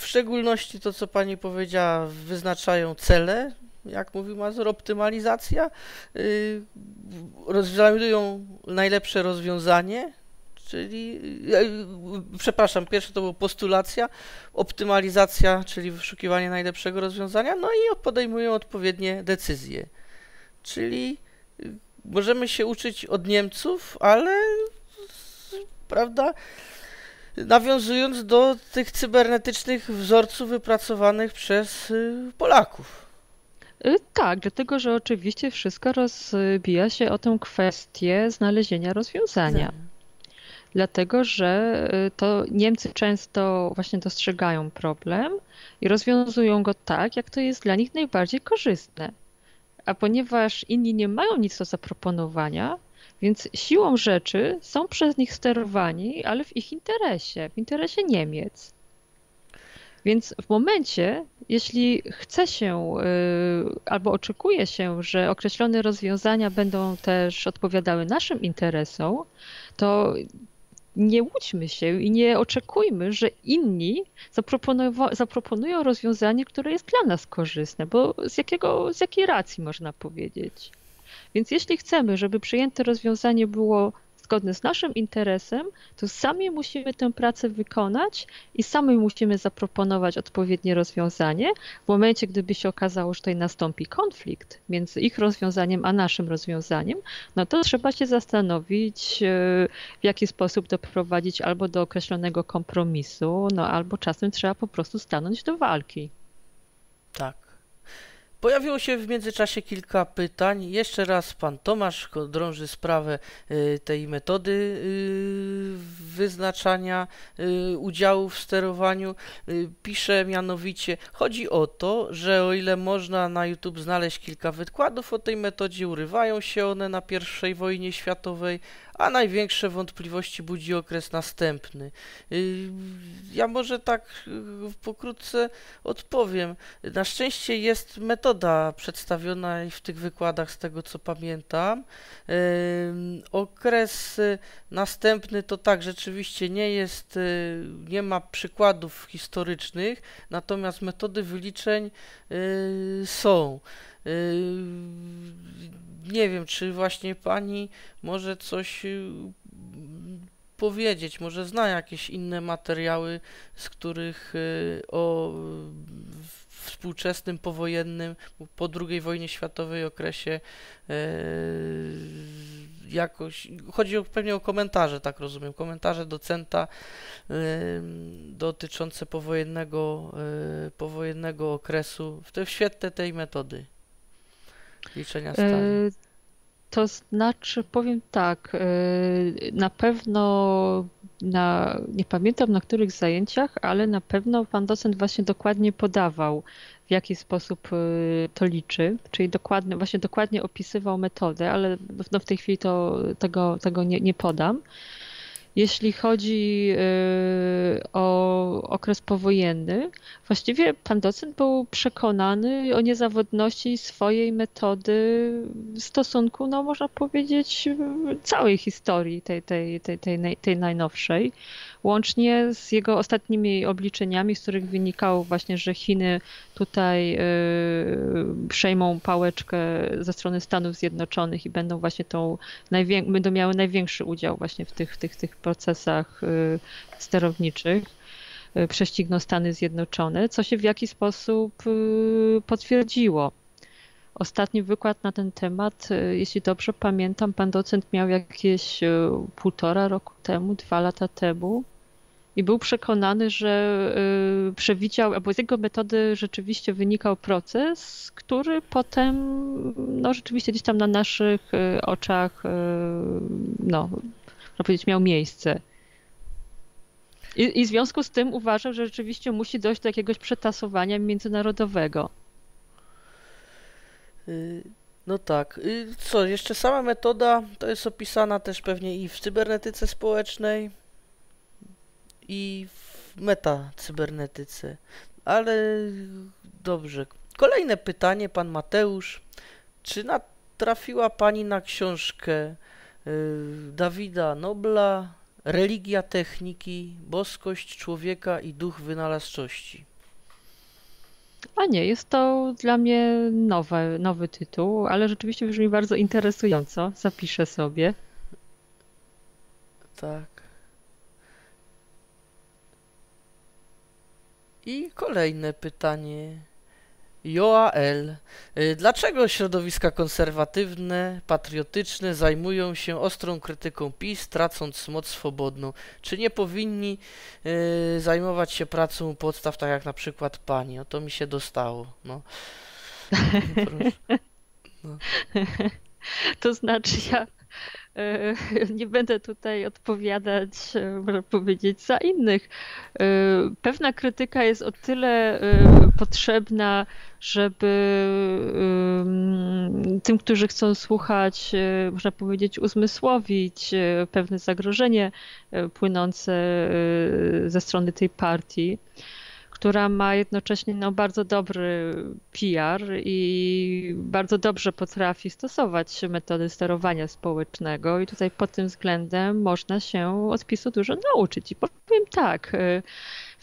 Szczególności to, co pani powiedziała, wyznaczają cele, jak mówił Mazur, optymalizacja, yy, znajdują najlepsze rozwiązanie, czyli, yy, przepraszam, pierwsze to była postulacja, optymalizacja, czyli wyszukiwanie najlepszego rozwiązania, no i podejmują odpowiednie decyzje. Czyli możemy się uczyć od Niemców, ale prawda, nawiązując do tych cybernetycznych wzorców wypracowanych przez y, Polaków. Y, tak, dlatego że oczywiście wszystko rozbija się o tę kwestię znalezienia rozwiązania. Tak. Dlatego, że y, to Niemcy często właśnie dostrzegają problem i rozwiązują go tak, jak to jest dla nich najbardziej korzystne. A ponieważ inni nie mają nic do zaproponowania, więc siłą rzeczy są przez nich sterowani, ale w ich interesie, w interesie Niemiec. Więc w momencie, jeśli chce się y, albo oczekuje się, że określone rozwiązania będą też odpowiadały naszym interesom, to nie łudźmy się i nie oczekujmy, że inni zaproponują rozwiązanie, które jest dla nas korzystne, bo z, jakiego, z jakiej racji można powiedzieć? Więc jeśli chcemy, żeby przyjęte rozwiązanie było zgodne z naszym interesem, to sami musimy tę pracę wykonać i sami musimy zaproponować odpowiednie rozwiązanie. W momencie, gdyby się okazało, że tutaj nastąpi konflikt między ich rozwiązaniem a naszym rozwiązaniem, no to trzeba się zastanowić, e, w jaki sposób doprowadzić albo do określonego kompromisu, no albo czasem trzeba po prostu stanąć do walki. Tak. Pojawiło się w międzyczasie kilka pytań. Jeszcze raz pan Tomasz drąży sprawę y, tej metody y, wyznaczania y, udziału w sterowaniu. Pisze mianowicie, chodzi o to, że o ile można na YouTube znaleźć kilka wykładów o tej metodzie, urywają się one na I wojnie światowej, a największe wątpliwości budzi okres następny. Y, ja może tak y, pokrótce odpowiem. Na szczęście jest metoda przedstawiona w tych wykładach, z tego co pamiętam. Y, okres następny to tak, rzeczywiście nie jest, nie ma przykładów historycznych, natomiast metody wyliczeń są nie wiem, czy właśnie pani może coś y, powiedzieć, może zna jakieś inne materiały, z których y, o współczesnym, powojennym, po II wojnie światowej okresie jakoś, chodzi o, pewnie o komentarze, tak rozumiem, komentarze docenta dotyczące powojennego, powojennego okresu w, te, w świetle tej metody liczenia? E, to znaczy, powiem tak, e, na pewno na, nie pamiętam na których zajęciach, ale na pewno pan docent właśnie dokładnie podawał, w jaki sposób e, to liczy, czyli dokładnie, właśnie dokładnie opisywał metodę, ale no w tej chwili to, tego, tego nie, nie podam. Jeśli chodzi y, o okres powojenny, właściwie pan docent był przekonany o niezawodności swojej metody w stosunku, no można powiedzieć, całej historii tej, tej, tej, tej, tej najnowszej łącznie z jego ostatnimi obliczeniami, z których wynikało właśnie, że Chiny tutaj y, przejmą pałeczkę ze strony Stanów Zjednoczonych i będą właśnie tą, będą miały największy udział właśnie w tych, tych, tych procesach y, sterowniczych y, prześcigną Stany Zjednoczone, co się w jakiś sposób potwierdziło. Ostatni wykład na ten temat, jeśli dobrze pamiętam, pan docent miał jakieś półtora roku temu, dwa lata temu i był przekonany, że y, przewidział, albo z jego metody rzeczywiście wynikał proces, który potem no, rzeczywiście gdzieś tam na naszych y, oczach y, no, można powiedzieć, miał miejsce. I, I w związku z tym uważał, że rzeczywiście musi dojść do jakiegoś przetasowania międzynarodowego. No tak. Co, jeszcze sama metoda to jest opisana też pewnie i w cybernetyce społecznej, i w metacybernetyce. Ale dobrze. Kolejne pytanie, pan Mateusz. Czy natrafiła pani na książkę y, Dawida Nobla Religia techniki, boskość człowieka i duch wynalazczości? A nie, jest to dla mnie nowe, nowy tytuł, ale rzeczywiście brzmi bardzo interesująco. Zapiszę sobie. Tak. I kolejne pytanie. Joael. Y, dlaczego środowiska konserwatywne, patriotyczne zajmują się ostrą krytyką PiS, tracąc moc swobodną? Czy nie powinni y, zajmować się pracą podstaw, tak jak na przykład pani? O to mi się dostało. No. no. To znaczy, ja nie będę tutaj odpowiadać, e, można powiedzieć, za innych. E, pewna krytyka jest o tyle potrzebna, żeby tym, którzy chcą słuchać, można powiedzieć, uzmysłowić pewne zagrożenie płynące ze strony tej partii która ma jednocześnie no, bardzo dobry PR i bardzo dobrze potrafi stosować metody sterowania społecznego i tutaj pod tym względem można się od PiSu dużo nauczyć. I powiem tak, y,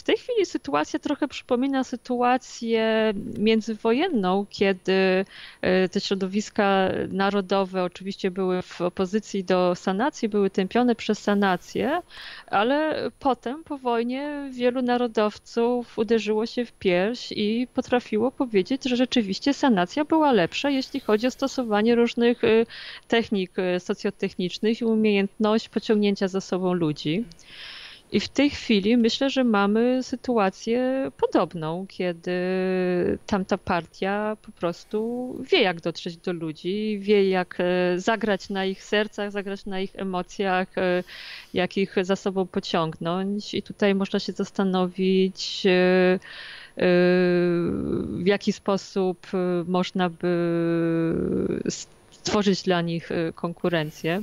tej chwili sytuacja trochę przypomina sytuację międzywojenną, kiedy e, te środowiska narodowe oczywiście były w opozycji do sanacji, były tępione przez sanację, ale potem po wojnie wielu narodowców uderzyło się w pierś i potrafiło powiedzieć, że rzeczywiście sanacja była lepsza, jeśli chodzi o stosowanie różnych e, technik e, socjotechnicznych i umiejętność pociągnięcia za sobą ludzi. I w tej chwili myślę, że mamy sytuację podobną, kiedy tamta partia po prostu wie, jak dotrzeć do ludzi, wie, jak e, zagrać na ich sercach, zagrać na ich emocjach, e, jak ich za sobą pociągnąć. I tutaj można się zastanowić, e, w jaki sposób można by stworzyć dla nich konkurencję.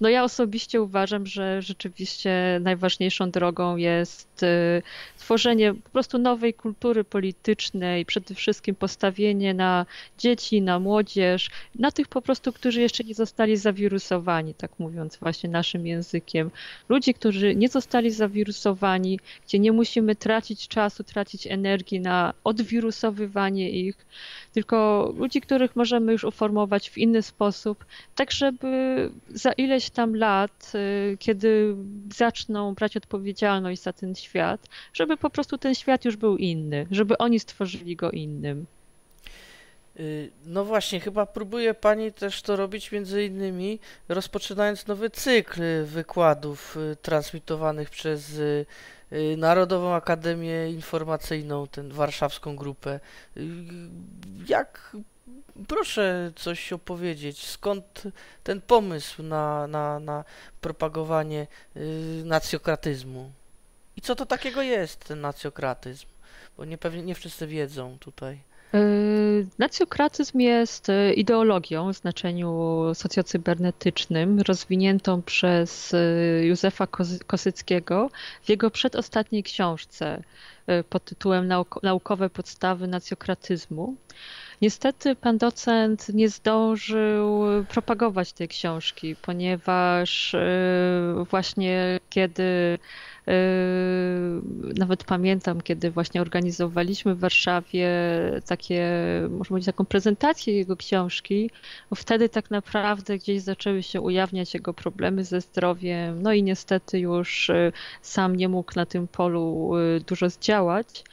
No ja osobiście uważam, że rzeczywiście najważniejszą drogą jest y, tworzenie po prostu nowej kultury politycznej, przede wszystkim postawienie na dzieci, na młodzież, na tych po prostu, którzy jeszcze nie zostali zawirusowani, tak mówiąc właśnie naszym językiem. Ludzi, którzy nie zostali zawirusowani, gdzie nie musimy tracić czasu, tracić energii na odwirusowywanie ich, tylko ludzi, których możemy już uformować w inny sposób, tak żeby za ileś tam lat, y, kiedy zaczną brać odpowiedzialność za ten świat, żeby po prostu ten świat już był inny, żeby oni stworzyli go innym. Y, no właśnie, chyba próbuje Pani też to robić między innymi rozpoczynając nowy cykl wykładów y, transmitowanych przez Narodową Akademię Informacyjną, tę warszawską grupę. Jak proszę coś opowiedzieć, skąd ten pomysł na, na, na propagowanie y, nacjokratyzmu? I co to takiego jest ten nacjokratyzm? Bo nie, pewnie nie wszyscy wiedzą tutaj. Y, nacjokratyzm jest y, ideologią w znaczeniu socjocybernetycznym, rozwiniętą przez Józefa Kosyckiego w jego przedostatniej książce pod tytułem Naukowe podstawy nacjokratyzmu. Niestety pan docent nie zdążył propagować tej książki, ponieważ y, właśnie kiedy y, nawet pamiętam, kiedy właśnie organizowaliśmy w Warszawie takie, można powiedzieć, taką prezentację jego książki, wtedy tak naprawdę gdzieś zaczęły się ujawniać jego problemy ze zdrowiem, no i niestety już y, sam nie mógł na tym polu dużo zdziałać.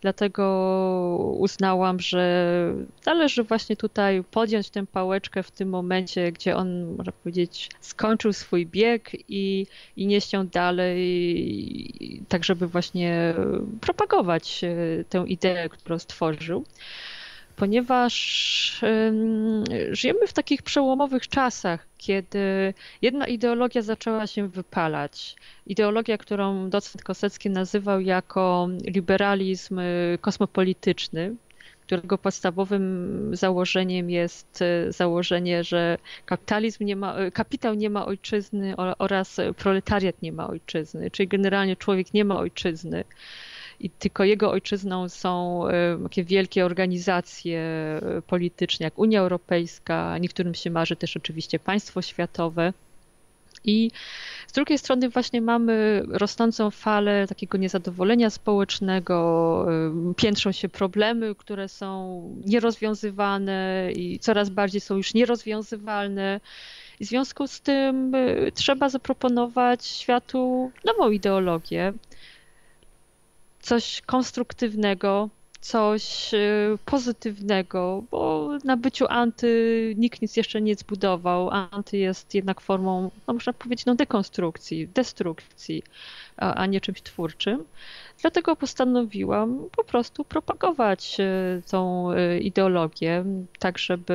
Dlatego uznałam, że należy właśnie tutaj podjąć tę pałeczkę w tym momencie, gdzie on, można powiedzieć, skończył swój bieg i, i nieść ją dalej, tak żeby właśnie propagować e, tę ideę, którą stworzył ponieważ żyjemy w takich przełomowych czasach, kiedy jedna ideologia zaczęła się wypalać. Ideologia, którą docent Kosecki nazywał jako liberalizm y, kosmopolityczny, którego podstawowym założeniem jest y, założenie, że kapitalizm nie ma, y, kapitał nie ma ojczyzny oraz proletariat nie ma ojczyzny, czyli generalnie człowiek nie ma ojczyzny i tylko jego ojczyzną są e, takie wielkie organizacje e, polityczne jak Unia Europejska, niektórym się marzy też oczywiście państwo światowe. I z drugiej strony właśnie mamy rosnącą falę takiego niezadowolenia społecznego, e, piętrzą się problemy, które są nierozwiązywane i coraz bardziej są już nierozwiązywalne. w związku z tym trzeba zaproponować światu nową ideologię, coś konstruktywnego, coś y, pozytywnego, bo na byciu anty nikt nic jeszcze nie zbudował. Anty jest jednak formą, no można powiedzieć, no dekonstrukcji, destrukcji, a, a nie czymś twórczym. Dlatego postanowiłam po prostu propagować e, tą e, ideologię, tak żeby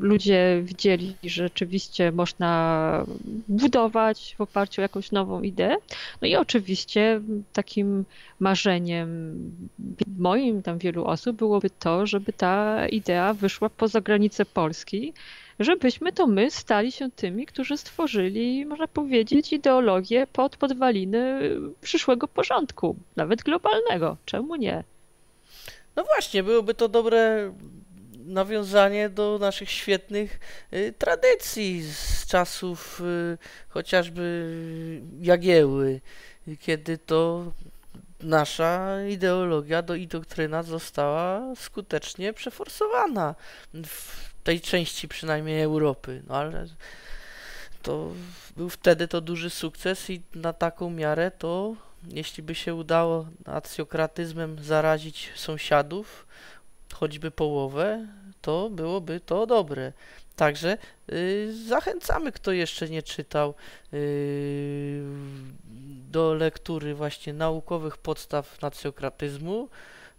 ludzie widzieli, że rzeczywiście można budować w oparciu o jakąś nową ideę. No i oczywiście takim marzeniem moim, tam wielu osób byłoby to, żeby ta idea wyszła poza granice Polski żebyśmy to my stali się tymi, którzy stworzyli, można powiedzieć, ideologię pod podwaliny przyszłego porządku, nawet globalnego. Czemu nie? No właśnie, byłoby to dobre nawiązanie do naszych świetnych y, tradycji z czasów y, chociażby Jagieły, kiedy to nasza ideologia do i doktryna została skutecznie przeforsowana w tej części przynajmniej Europy. No ale to był wtedy to duży sukces i na taką miarę to, jeśli by się udało nacjokratyzmem zarazić sąsiadów, choćby połowę, to byłoby to dobre. Także y, zachęcamy, kto jeszcze nie czytał, y, do lektury właśnie naukowych podstaw nacjokratyzmu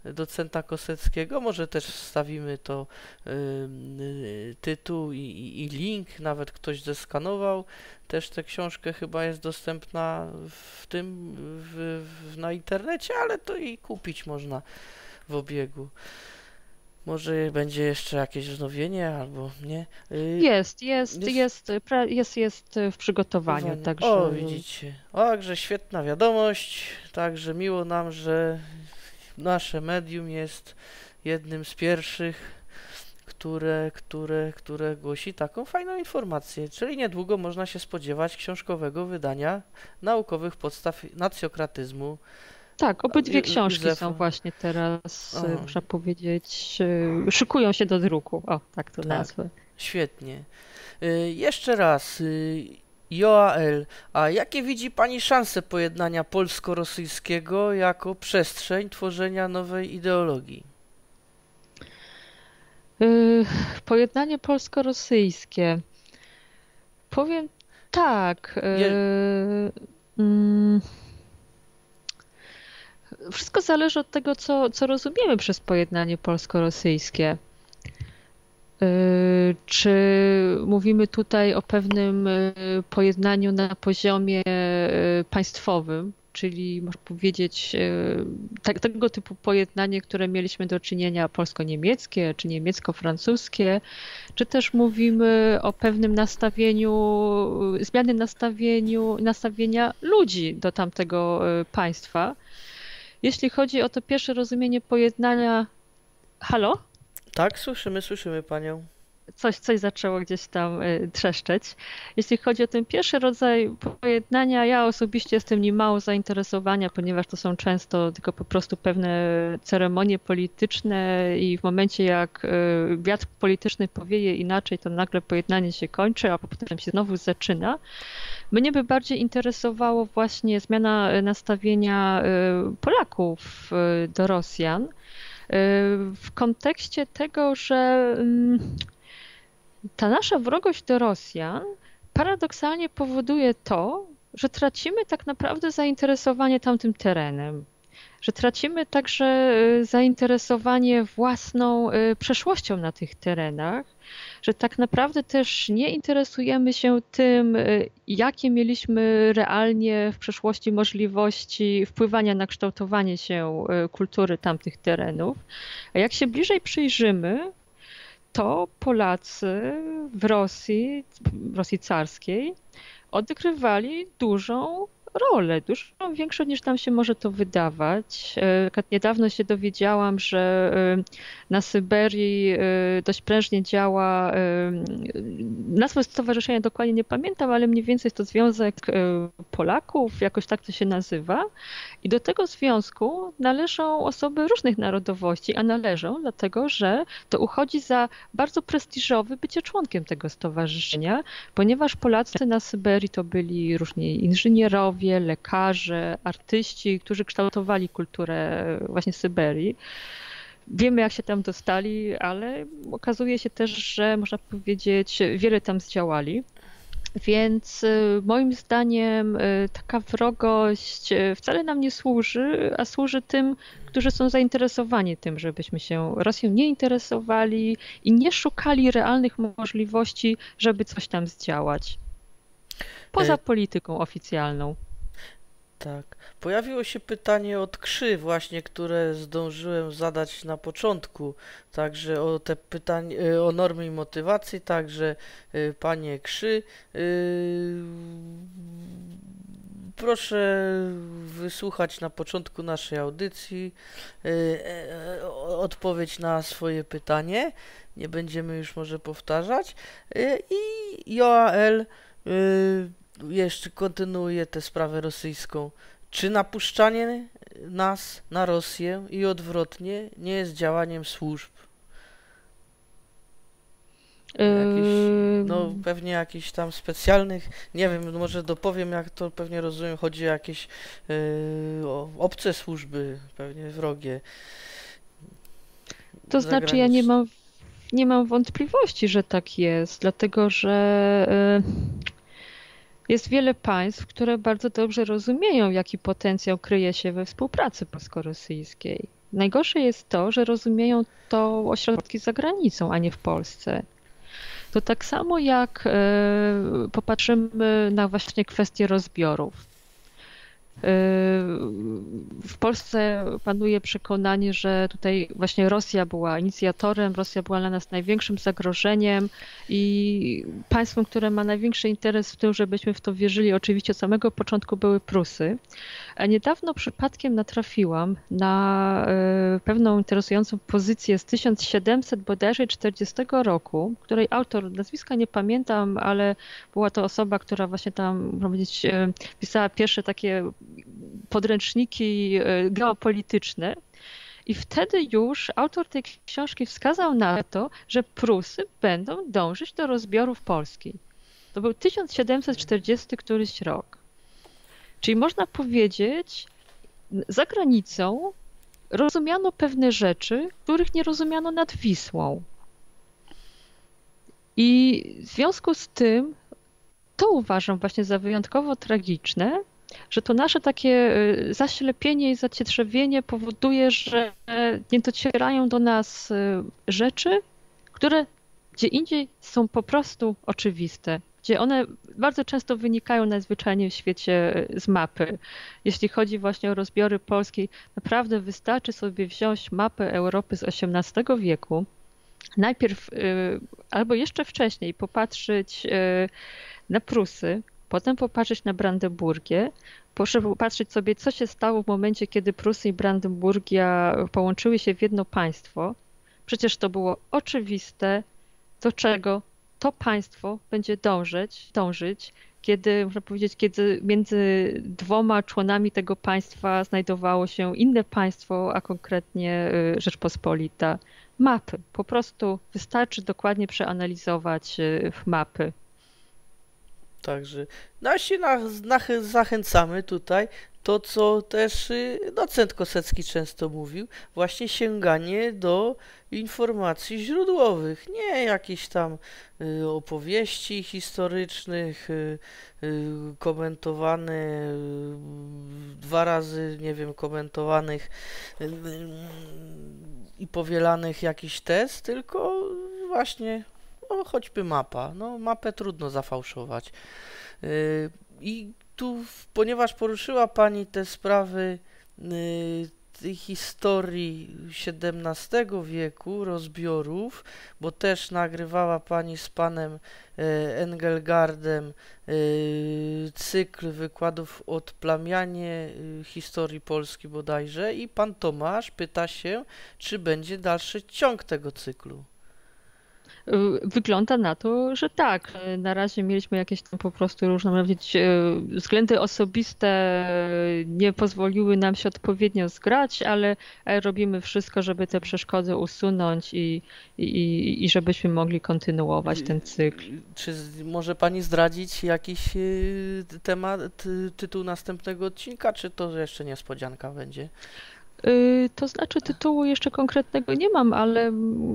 docenta Koseckiego. Może też wstawimy to y, tytuł i, i, i, link, nawet ktoś zeskanował. Też tę książkę chyba jest dostępna w tym w, w, na internecie, ale to i kupić można w obiegu. Może będzie jeszcze jakieś wznowienie albo nie? Jest, jest, jest, jest, jest w przygotowaniu. Także... O, widzicie. O, także świetna wiadomość. Także miło nam, że nasze medium jest jednym z pierwszych, które, które, które głosi taką fajną informację. Czyli niedługo można się spodziewać książkowego wydania naukowych podstaw nacjokratyzmu. Tak, obydwie książki Józefa. są właśnie teraz, Aha. można powiedzieć, szykują się do druku. O, tak to tak, nazwę. Świetnie. Y, jeszcze raz, y, Joael, a jakie widzi Pani szanse pojednania polsko-rosyjskiego jako przestrzeń tworzenia nowej ideologii? Yy, pojednanie polsko-rosyjskie. Powiem tak. Yy, yy, wszystko zależy od tego, co, co rozumiemy przez pojednanie polsko-rosyjskie. Y, czy mówimy tutaj o pewnym y, pojednaniu na poziomie y, państwowym, czyli można powiedzieć tego typu pojednanie, które mieliśmy do czynienia polsko-niemieckie czy niemiecko-francuskie, czy też mówimy o pewnym nastawieniu, zmiany nastawieniu, nastawienia ludzi do tamtego państwa. Jeśli chodzi o to pierwsze rozumienie pojednania, halo? Tak, słyszymy, słyszymy panią. Coś, coś zaczęło gdzieś tam y, trzeszczeć. Jeśli chodzi o ten pierwszy rodzaj pojednania, ja osobiście jestem nim mało zainteresowania, ponieważ to są często tylko po prostu pewne ceremonie polityczne i w momencie jak y, wiatr polityczny powieje inaczej, to nagle pojednanie się kończy, a potem się znowu zaczyna. Mnie by bardziej interesowało właśnie zmiana nastawienia y, Polaków do Rosjan w kontekście tego, że mm, ta nasza wrogość do Rosjan paradoksalnie powoduje to, że tracimy tak naprawdę zainteresowanie tamtym terenem. Że tracimy także y, zainteresowanie własną y, przeszłością na tych terenach, że tak naprawdę też nie interesujemy się tym, y, jakie mieliśmy realnie w przeszłości możliwości wpływania na kształtowanie się kultury tamtych terenów. A jak się bliżej przyjrzymy, to Polacy w Rosji, w Rosji carskiej, odgrywali dużą rolę, dużo większą niż nam się może to wydawać. E, niedawno się dowiedziałam, że e, na Syberii e, dość prężnie działa, nazwę stowarzyszenia dokładnie nie pamiętam, ale mniej więcej jest to Związek Polaków, jakoś tak to się nazywa. I do tego związku należą osoby różnych narodowości, a należą dlatego, że to uchodzi za bardzo prestiżowy bycie członkiem tego stowarzyszenia, ponieważ Polacy na Syberii to byli różni inżynierowie, lekarze, artyści, którzy kształtowali kulturę właśnie Syberii. Wiemy, jak się tam dostali, ale okazuje się też, że można powiedzieć, wiele tam zdziałali. Więc y, moim zdaniem y, taka wrogość y, wcale nam nie służy, a służy tym, którzy są zainteresowani tym, żebyśmy się Rosją nie interesowali i nie szukali realnych możliwości, żeby coś tam zdziałać. Poza polityką oficjalną. Tak. Pojawiło się pytanie od Krzy właśnie, które zdążyłem zadać na początku. Także o te pytanie, y, o normy i motywacji, także y, panie Krzy, y, proszę wysłuchać na początku naszej audycji e, odpowiedź na swoje pytanie. Nie będziemy już może powtarzać. I Joael jeszcze kontynuuje tę sprawę rosyjską. Czy napuszczanie nas na Rosję i odwrotnie nie jest działaniem służb. Jakiś, no pewnie jakichś tam specjalnych, nie wiem, może dopowiem jak to pewnie rozumiem, chodzi o jakieś yy, o obce służby, pewnie wrogie. To znaczy ja nie mam, nie mam wątpliwości, że tak jest, dlatego że yy, jest wiele państw, które bardzo dobrze rozumieją, jaki potencjał kryje się we współpracy polsko-rosyjskiej. Najgorsze jest to, że rozumieją to ośrodki za granicą, a nie w Polsce to tak samo jak e, popatrzymy na właśnie kwestię rozbiorów. W Polsce panuje przekonanie, że tutaj właśnie Rosja była inicjatorem, Rosja była dla nas największym zagrożeniem i państwem, które ma największy interes w tym, żebyśmy w to wierzyli, oczywiście od samego początku były Prusy. A niedawno przypadkiem natrafiłam na e, pewną interesującą pozycję z 1700 bodajże 40 roku, której autor, nazwiska nie pamiętam, ale była to osoba, która właśnie tam, powiedzieć, e, pisała pierwsze takie podręczniki e, geopolityczne. I wtedy już autor tej książki wskazał na to, że Prusy będą dążyć do rozbiorów Polski. To był 1740 któryś rok. Czyli można powiedzieć, za granicą rozumiano pewne rzeczy, których nie rozumiano nad Wisłą. I w związku z tym to uważam właśnie za wyjątkowo tragiczne, że to nasze takie y, zaślepienie i zacietrzewienie powoduje, że nie docierają do nas y, rzeczy, które gdzie indziej są po prostu oczywiste, gdzie one bardzo często wynikają najzwyczajniej w świecie y, z mapy. Jeśli chodzi właśnie o rozbiory polskiej, naprawdę wystarczy sobie wziąć mapę Europy z XVIII wieku, najpierw albo jeszcze wcześniej popatrzeć na Prusy, potem popatrzeć na Brandenburgię, proszę popatrzeć sobie, co się stało w momencie, kiedy Prusy i Brandenburgia połączyły się w jedno państwo. Przecież to było oczywiste, do czego to państwo będzie dążyć, dążyć kiedy, można powiedzieć, kiedy między dwoma członami tego państwa znajdowało się inne państwo, a konkretnie y, Rzeczpospolita. Mapy. Po prostu wystarczy dokładnie przeanalizować y, mapy Także nasi zachęcamy tutaj to, co też y, docent Kosecki często mówił, właśnie sięganie do informacji źródłowych, nie jakichś tam y, opowieści historycznych, y, komentowane dwa razy, nie wiem, komentowanych i powielanych jakiś test, tylko właśnie no choćby mapa. No mapę trudno zafałszować. I tu, ponieważ poruszyła Pani te sprawy tej historii XVII wieku, rozbiorów, bo też nagrywała Pani z Panem yy, Engelgardem cykl wykładów o plamianie historii Polski bodajże i Pan Tomasz pyta się, czy będzie dalszy ciąg tego cyklu. Wygląda na to, że tak. Na razie mieliśmy jakieś tam po prostu różne, mówić, e, względy osobiste nie pozwoliły nam się odpowiednio zgrać, ale robimy wszystko, żeby te przeszkody usunąć i, i, i żebyśmy mogli kontynuować ten cykl. Czy może Pani zdradzić jakiś e, temat, tytuł następnego odcinka, czy to jeszcze niespodzianka będzie? Y, to znaczy tytułu jeszcze konkretnego nie mam, ale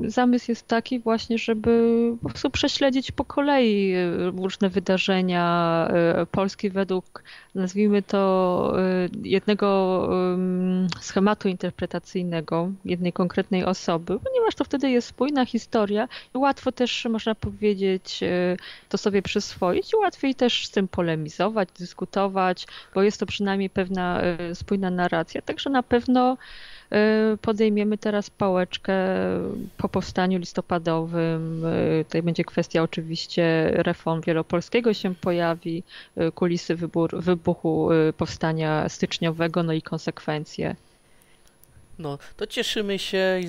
zamysł jest taki właśnie, żeby po prostu prześledzić po kolei y, różne wydarzenia y, Polski według, nazwijmy to, jednego schematu interpretacyjnego jednej konkretnej osoby, ponieważ to wtedy jest spójna historia i łatwo też, można powiedzieć, to sobie przyswoić i łatwiej też z tym polemizować, dyskutować, bo jest to przynajmniej pewna spójna narracja. Także na pewno Y, podejmiemy teraz pałeczkę po powstaniu listopadowym. Y, tutaj będzie kwestia oczywiście reform wielopolskiego się pojawi, y, kulisy wybuchu powstania styczniowego, no i konsekwencje. No, to cieszymy się i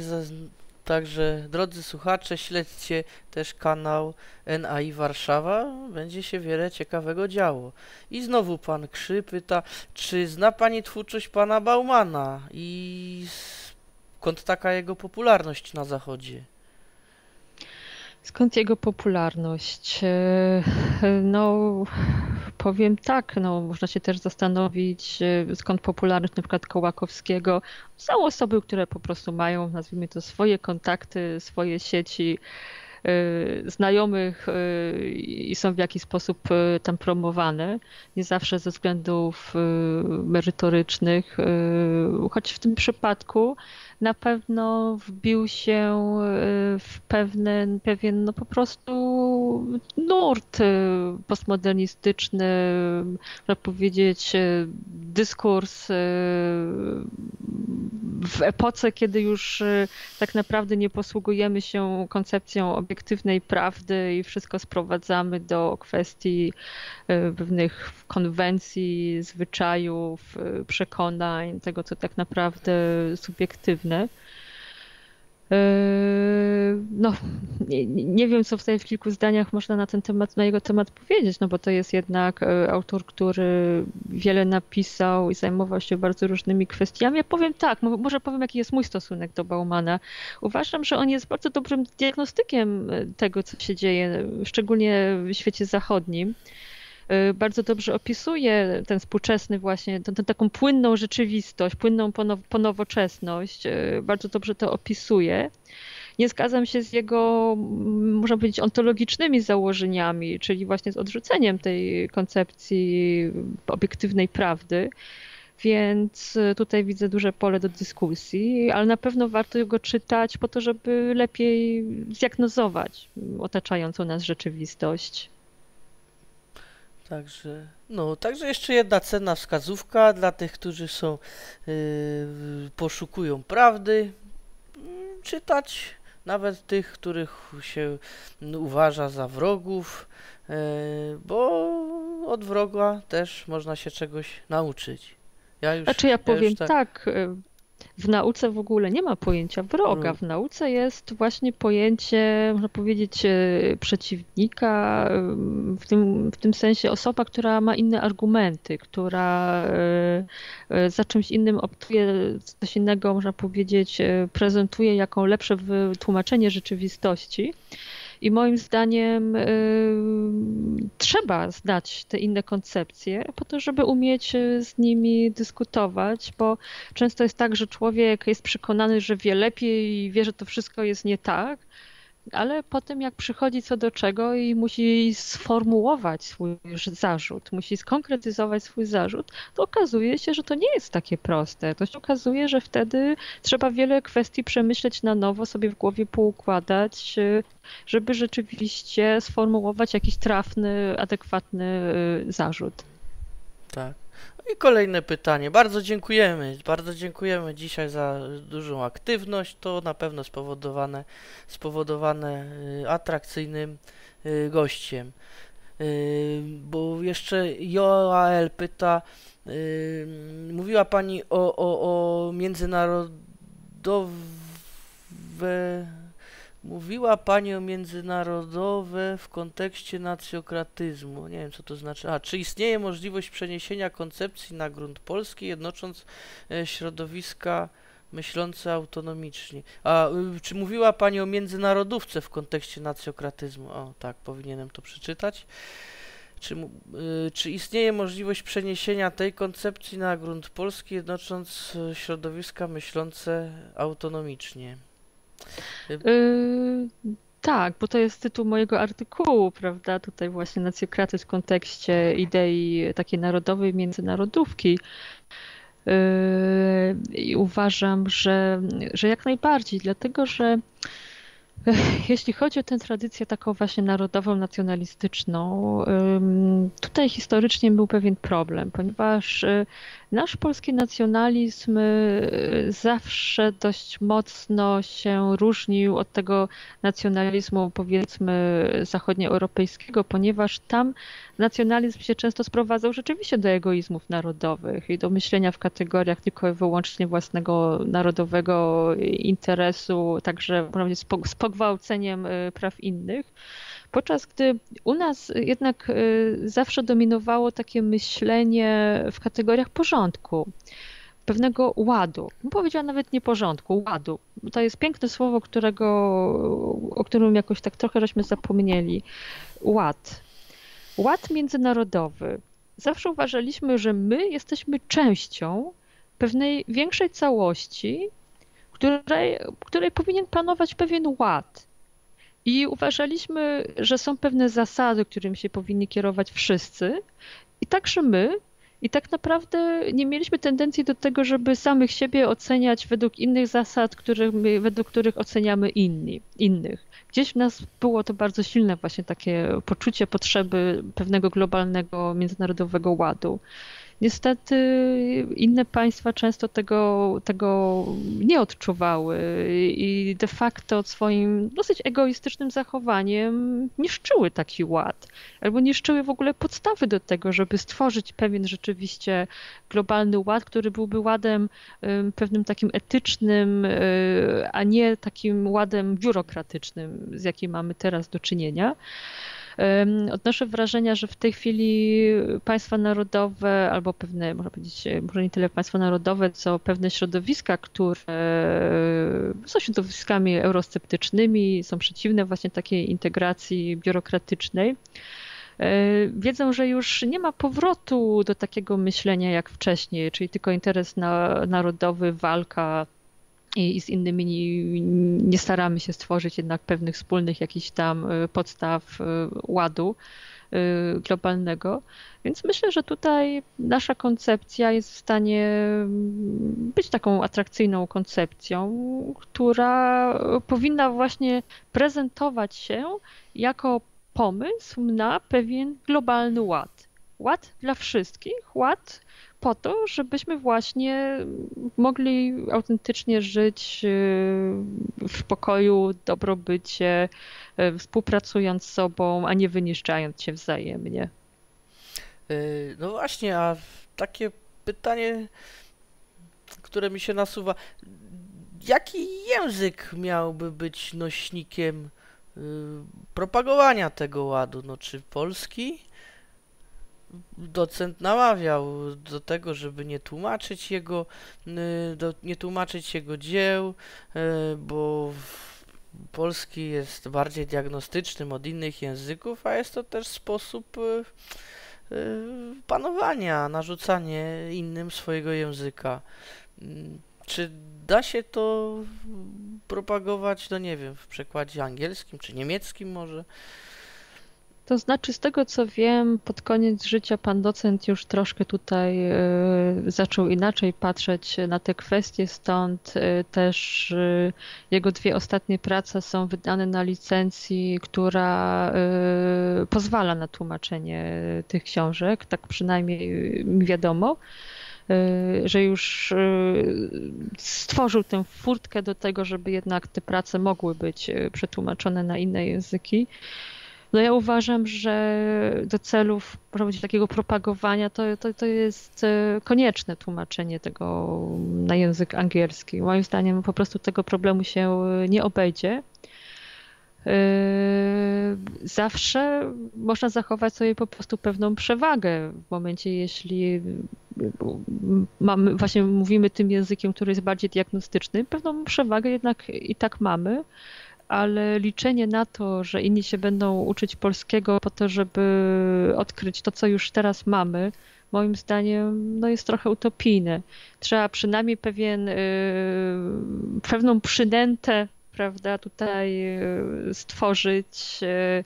Także drodzy słuchacze, śledźcie też kanał NAI Warszawa, będzie się wiele ciekawego działo. I znowu pan Krzy pyta, czy zna pani twórczość pana Baumana i skąd taka jego popularność na zachodzie? Skąd jego popularność? E, no, powiem tak, no, można się też zastanowić, e, skąd popularność na przykład Kołakowskiego. Są osoby, które po prostu mają, nazwijmy to, swoje kontakty, swoje sieci e, znajomych i są w jakiś sposób tam promowane, nie zawsze ze względów merytorycznych, choć w tym przypadku na pewno wbił się y, w pewien, pewien no po prostu nurt y, postmodernistyczny, można powiedzieć, y, dyskurs w epoce, kiedy już tak naprawdę nie posługujemy się koncepcją obiektywnej prawdy i wszystko sprowadzamy do kwestii pewnych konwencji, zwyczajów, przekonań, tego co tak naprawdę subiektywne Yy, no, nie, nie, wiem, co tutaj w kilku zdaniach można na ten temat, na jego temat powiedzieć, no bo to jest jednak e, autor, który wiele napisał i zajmował się bardzo różnymi kwestiami. Ja powiem tak, może powiem, jaki jest mój stosunek do Baumana. Uważam, że on jest bardzo dobrym diagnostykiem e, tego, co się dzieje, szczególnie w świecie zachodnim. Y, bardzo dobrze opisuje ten współczesny właśnie, tę, taką płynną rzeczywistość, płynną ponowoczesność. Y, bardzo dobrze to opisuje. Nie zgadzam się z jego, można powiedzieć, ontologicznymi założeniami, czyli właśnie z odrzuceniem tej koncepcji obiektywnej prawdy. Więc tutaj widzę duże pole do dyskusji, ale na pewno warto go czytać po to, żeby lepiej zdiagnozować otaczającą nas rzeczywistość. Także, no, także jeszcze jedna cenna wskazówka dla tych, którzy są, yy, poszukują prawdy. Yy, czytać nawet tych, których się uważa za wrogów, yy, bo od wroga też można się czegoś nauczyć. Ja już, znaczy ja, ja powiem tak, tak w nauce w ogóle nie ma pojęcia wroga. W nauce jest właśnie pojęcie, można powiedzieć, e, przeciwnika, w tym, w tym sensie osoba, która ma inne argumenty, która e, e, za czymś innym optuje, coś innego, można powiedzieć, prezentuje jako lepsze wytłumaczenie rzeczywistości. I moim zdaniem y, trzeba znać te inne koncepcje po to, żeby umieć y, z nimi dyskutować, bo często jest tak, że człowiek jest przekonany, że wie lepiej i wie, że to wszystko jest nie tak, ale potem jak przychodzi co do czego i musi sformułować swój zarzut, musi skonkretyzować swój zarzut, to okazuje się, że to nie jest takie proste. To się okazuje, że wtedy trzeba wiele kwestii przemyśleć na nowo, sobie w głowie poukładać, żeby rzeczywiście sformułować jakiś trafny, adekwatny y, zarzut. Tak. I kolejne pytanie. Bardzo dziękujemy. Bardzo dziękujemy dzisiaj za dużą aktywność. To na pewno spowodowane, spowodowane y, atrakcyjnym y, gościem. Y, bo jeszcze Joael pyta, mówiła Pani o, o, o międzynarodowe Mówiła Pani o międzynarodowe w kontekście nacjokratyzmu. Nie wiem, co to znaczy. A, czy istnieje możliwość przeniesienia koncepcji na grunt polski, jednocząc e, środowiska myślące autonomicznie? A, y, czy mówiła Pani o międzynarodówce w kontekście nacjokratyzmu? O, tak, powinienem to przeczytać. Czy, y, czy istnieje możliwość przeniesienia tej koncepcji na grunt polski, jednocząc e, środowiska myślące autonomicznie? Yy, tak, bo to jest tytuł mojego artykułu, prawda? Tutaj właśnie nacjokraty w kontekście idei takiej narodowej międzynarodówki. Yy, I uważam, że, że jak najbardziej, dlatego że jeśli chodzi o tę tradycję taką właśnie narodową, nacjonalistyczną, tutaj historycznie był pewien problem, ponieważ nasz polski nacjonalizm y, zawsze dość mocno się różnił od tego nacjonalizmu, powiedzmy, zachodnioeuropejskiego, ponieważ tam nacjonalizm się często sprowadzał rzeczywiście do egoizmów narodowych i do myślenia w kategoriach tylko i wyłącznie własnego narodowego interesu, także z pogwałceniem y, praw innych. Podczas gdy u nas jednak y, zawsze dominowało takie myślenie w kategoriach porządku, pewnego ładu. Powiedziałam nawet nie porządku, ładu. To jest piękne słowo, którego, o którym jakoś tak trochę żeśmy zapomnieli. Ład. Ład międzynarodowy. Zawsze uważaliśmy, że my jesteśmy częścią pewnej większej całości, której, której powinien panować pewien ład. I uważaliśmy, że są pewne zasady, którymi się powinni kierować wszyscy, i także my. I tak naprawdę nie mieliśmy tendencji do tego, żeby samych siebie oceniać według innych zasad, których my, według których oceniamy inni, innych. Gdzieś w nas było to bardzo silne właśnie takie poczucie potrzeby pewnego globalnego, międzynarodowego ładu. Niestety inne państwa często tego, tego nie odczuwały i de facto swoim dosyć egoistycznym zachowaniem niszczyły taki ład, albo niszczyły w ogóle podstawy do tego, żeby stworzyć pewien rzeczywiście globalny ład, który byłby ładem pewnym takim etycznym, y, a nie takim ładem biurokratycznym, z jakim mamy teraz do czynienia. Odnoszę wrażenia, że w tej chwili państwa narodowe, albo pewne, można powiedzieć, może nie tyle państwa narodowe, co pewne środowiska, które są środowiskami eurosceptycznymi, są przeciwne właśnie takiej integracji biurokratycznej, e, wiedzą, że już nie ma powrotu do takiego myślenia jak wcześniej, czyli tylko interes narodowy, walka i, z innymi nie, nie, staramy się stworzyć jednak pewnych wspólnych jakichś tam y, podstaw y, ładu y, globalnego. Więc myślę, że tutaj nasza koncepcja jest w stanie mm, być taką atrakcyjną koncepcją, która powinna właśnie prezentować się jako pomysł na pewien globalny ład. Ład dla wszystkich, ład po to, żebyśmy właśnie mogli autentycznie żyć y, w pokoju, dobrobycie, y, współpracując z sobą, a nie wyniszczając się wzajemnie. Y, no właśnie, a takie pytanie, które mi się nasuwa. Jaki język miałby być nośnikiem propagowania tego ładu? No, czy polski? Docent namawiał do tego, żeby nie tłumaczyć jego, y, do, nie tłumaczyć jego dzieł, y, bo polski jest bardziej diagnostycznym od innych języków, a jest to też sposób y, panowania, narzucanie innym swojego języka. Mm, czy da się to propagować, no nie wiem, w przekładzie angielskim czy niemieckim może? To znaczy, z tego co wiem, pod koniec życia pan docent już troszkę tutaj e, zaczął inaczej patrzeć na te kwestie, stąd e, też e, jego dwie ostatnie prace są wydane na licencji, która pozwala na tłumaczenie tych książek, tak przynajmniej mi wiadomo że już stworzył tę furtkę do tego, żeby jednak te prace mogły być przetłumaczone na inne języki. No ja uważam, że do celów takiego propagowania to, to, to jest e, konieczne tłumaczenie tego na język angielski. Moim zdaniem po prostu tego problemu się nie obejdzie. E, zawsze można zachować sobie po prostu pewną przewagę w momencie, jeśli mamy, właśnie mówimy tym językiem, który jest bardziej diagnostyczny, pewną przewagę jednak i tak mamy ale liczenie na to, że inni się będą uczyć polskiego po to, żeby odkryć to, co już teraz mamy, moim zdaniem no jest trochę utopijne. Trzeba przynajmniej pewien, y, pewną przynętę prawda, tutaj y, stworzyć, y,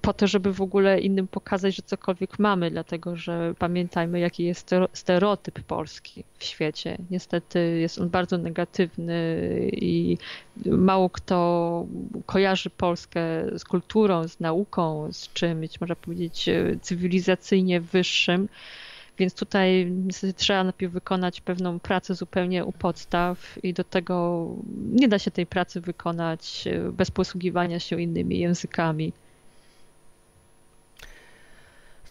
po to, żeby w ogóle innym pokazać, że cokolwiek mamy, dlatego że pamiętajmy, jaki jest stereotyp polski w świecie. Niestety jest on bardzo negatywny i mało kto kojarzy Polskę z kulturą, z nauką, z czymś, można powiedzieć, cywilizacyjnie wyższym. Więc tutaj trzeba najpierw wykonać pewną pracę zupełnie u podstaw i do tego nie da się tej pracy wykonać bez posługiwania się innymi językami.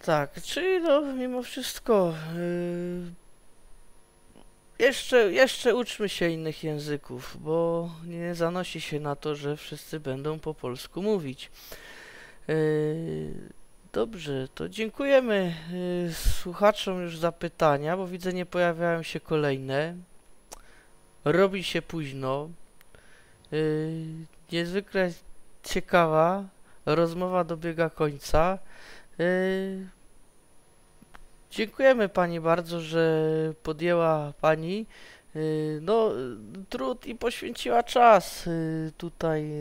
Tak, czyli no mimo wszystko yy, jeszcze, jeszcze uczmy się innych języków, bo nie zanosi się na to, że wszyscy będą po polsku mówić. Yy, dobrze, to dziękujemy yy, słuchaczom już za pytania, bo widzę nie pojawiają się kolejne. Robi się późno. Yy, niezwykle ciekawa rozmowa dobiega końca. Yy, dziękujemy Pani bardzo, że podjęła Pani no, trud i poświęciła czas tutaj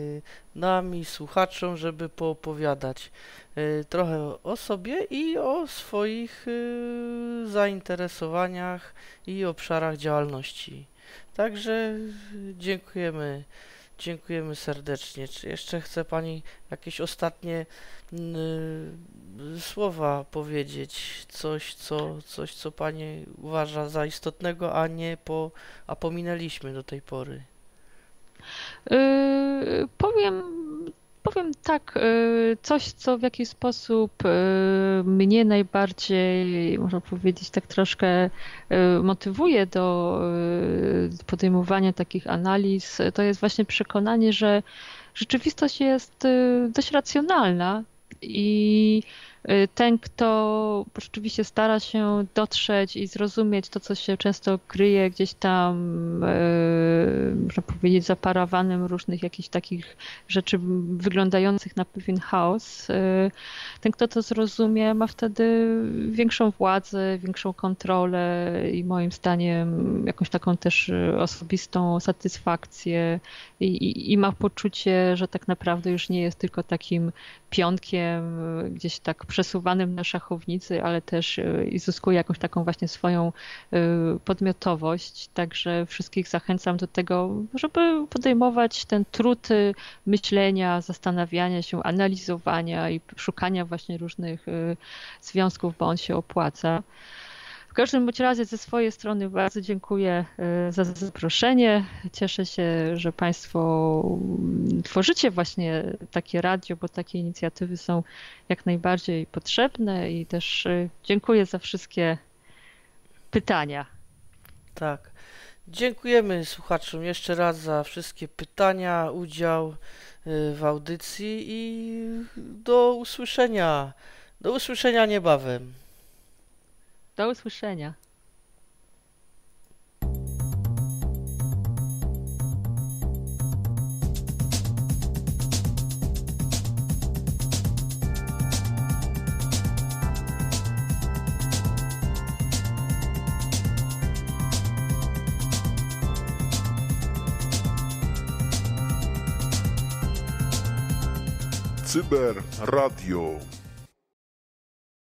nam i słuchaczom, żeby poopowiadać trochę o sobie i o swoich zainteresowaniach i obszarach działalności. Także dziękujemy. Dziękujemy serdecznie. Czy jeszcze chce Pani jakieś ostatnie y, słowa powiedzieć? Coś co, coś, co Pani uważa za istotnego, a nie po, a pominęliśmy do tej pory? Yy, powiem powiem tak, y, coś, co w jakiś sposób y, mnie najbardziej, można powiedzieć, tak troszkę motywuje do podejmowania takich analiz, to jest właśnie przekonanie, że rzeczywistość jest dość racjonalna i ten, kto rzeczywiście stara się dotrzeć i zrozumieć to, co się często kryje gdzieś tam, y, można powiedzieć, zaparowanym różnych jakichś takich rzeczy wyglądających na pewien chaos, y, ten, kto to zrozumie, ma wtedy większą władzę, większą kontrolę i moim zdaniem jakąś taką też osobistą satysfakcję i, i, i ma poczucie, że tak naprawdę już nie jest tylko takim pionkiem gdzieś tak przesuwanym na szachownicy, ale też e, i zyskuje jakąś taką właśnie swoją e, podmiotowość. Także wszystkich zachęcam do tego, żeby podejmować ten trud myślenia, zastanawiania się, analizowania i szukania właśnie różnych związków, bo on się opłaca. W każdym bądź razie ze swojej strony bardzo dziękuję e, za zaproszenie. Cieszę się, że Państwo mm, tworzycie właśnie takie radio, bo takie inicjatywy są jak najbardziej potrzebne i też e, dziękuję za wszystkie pytania. Tak. Dziękujemy słuchaczom jeszcze raz za wszystkie pytania, udział e, w audycji i do usłyszenia. Do usłyszenia niebawem. Do usłyszenia. Cyber Radio.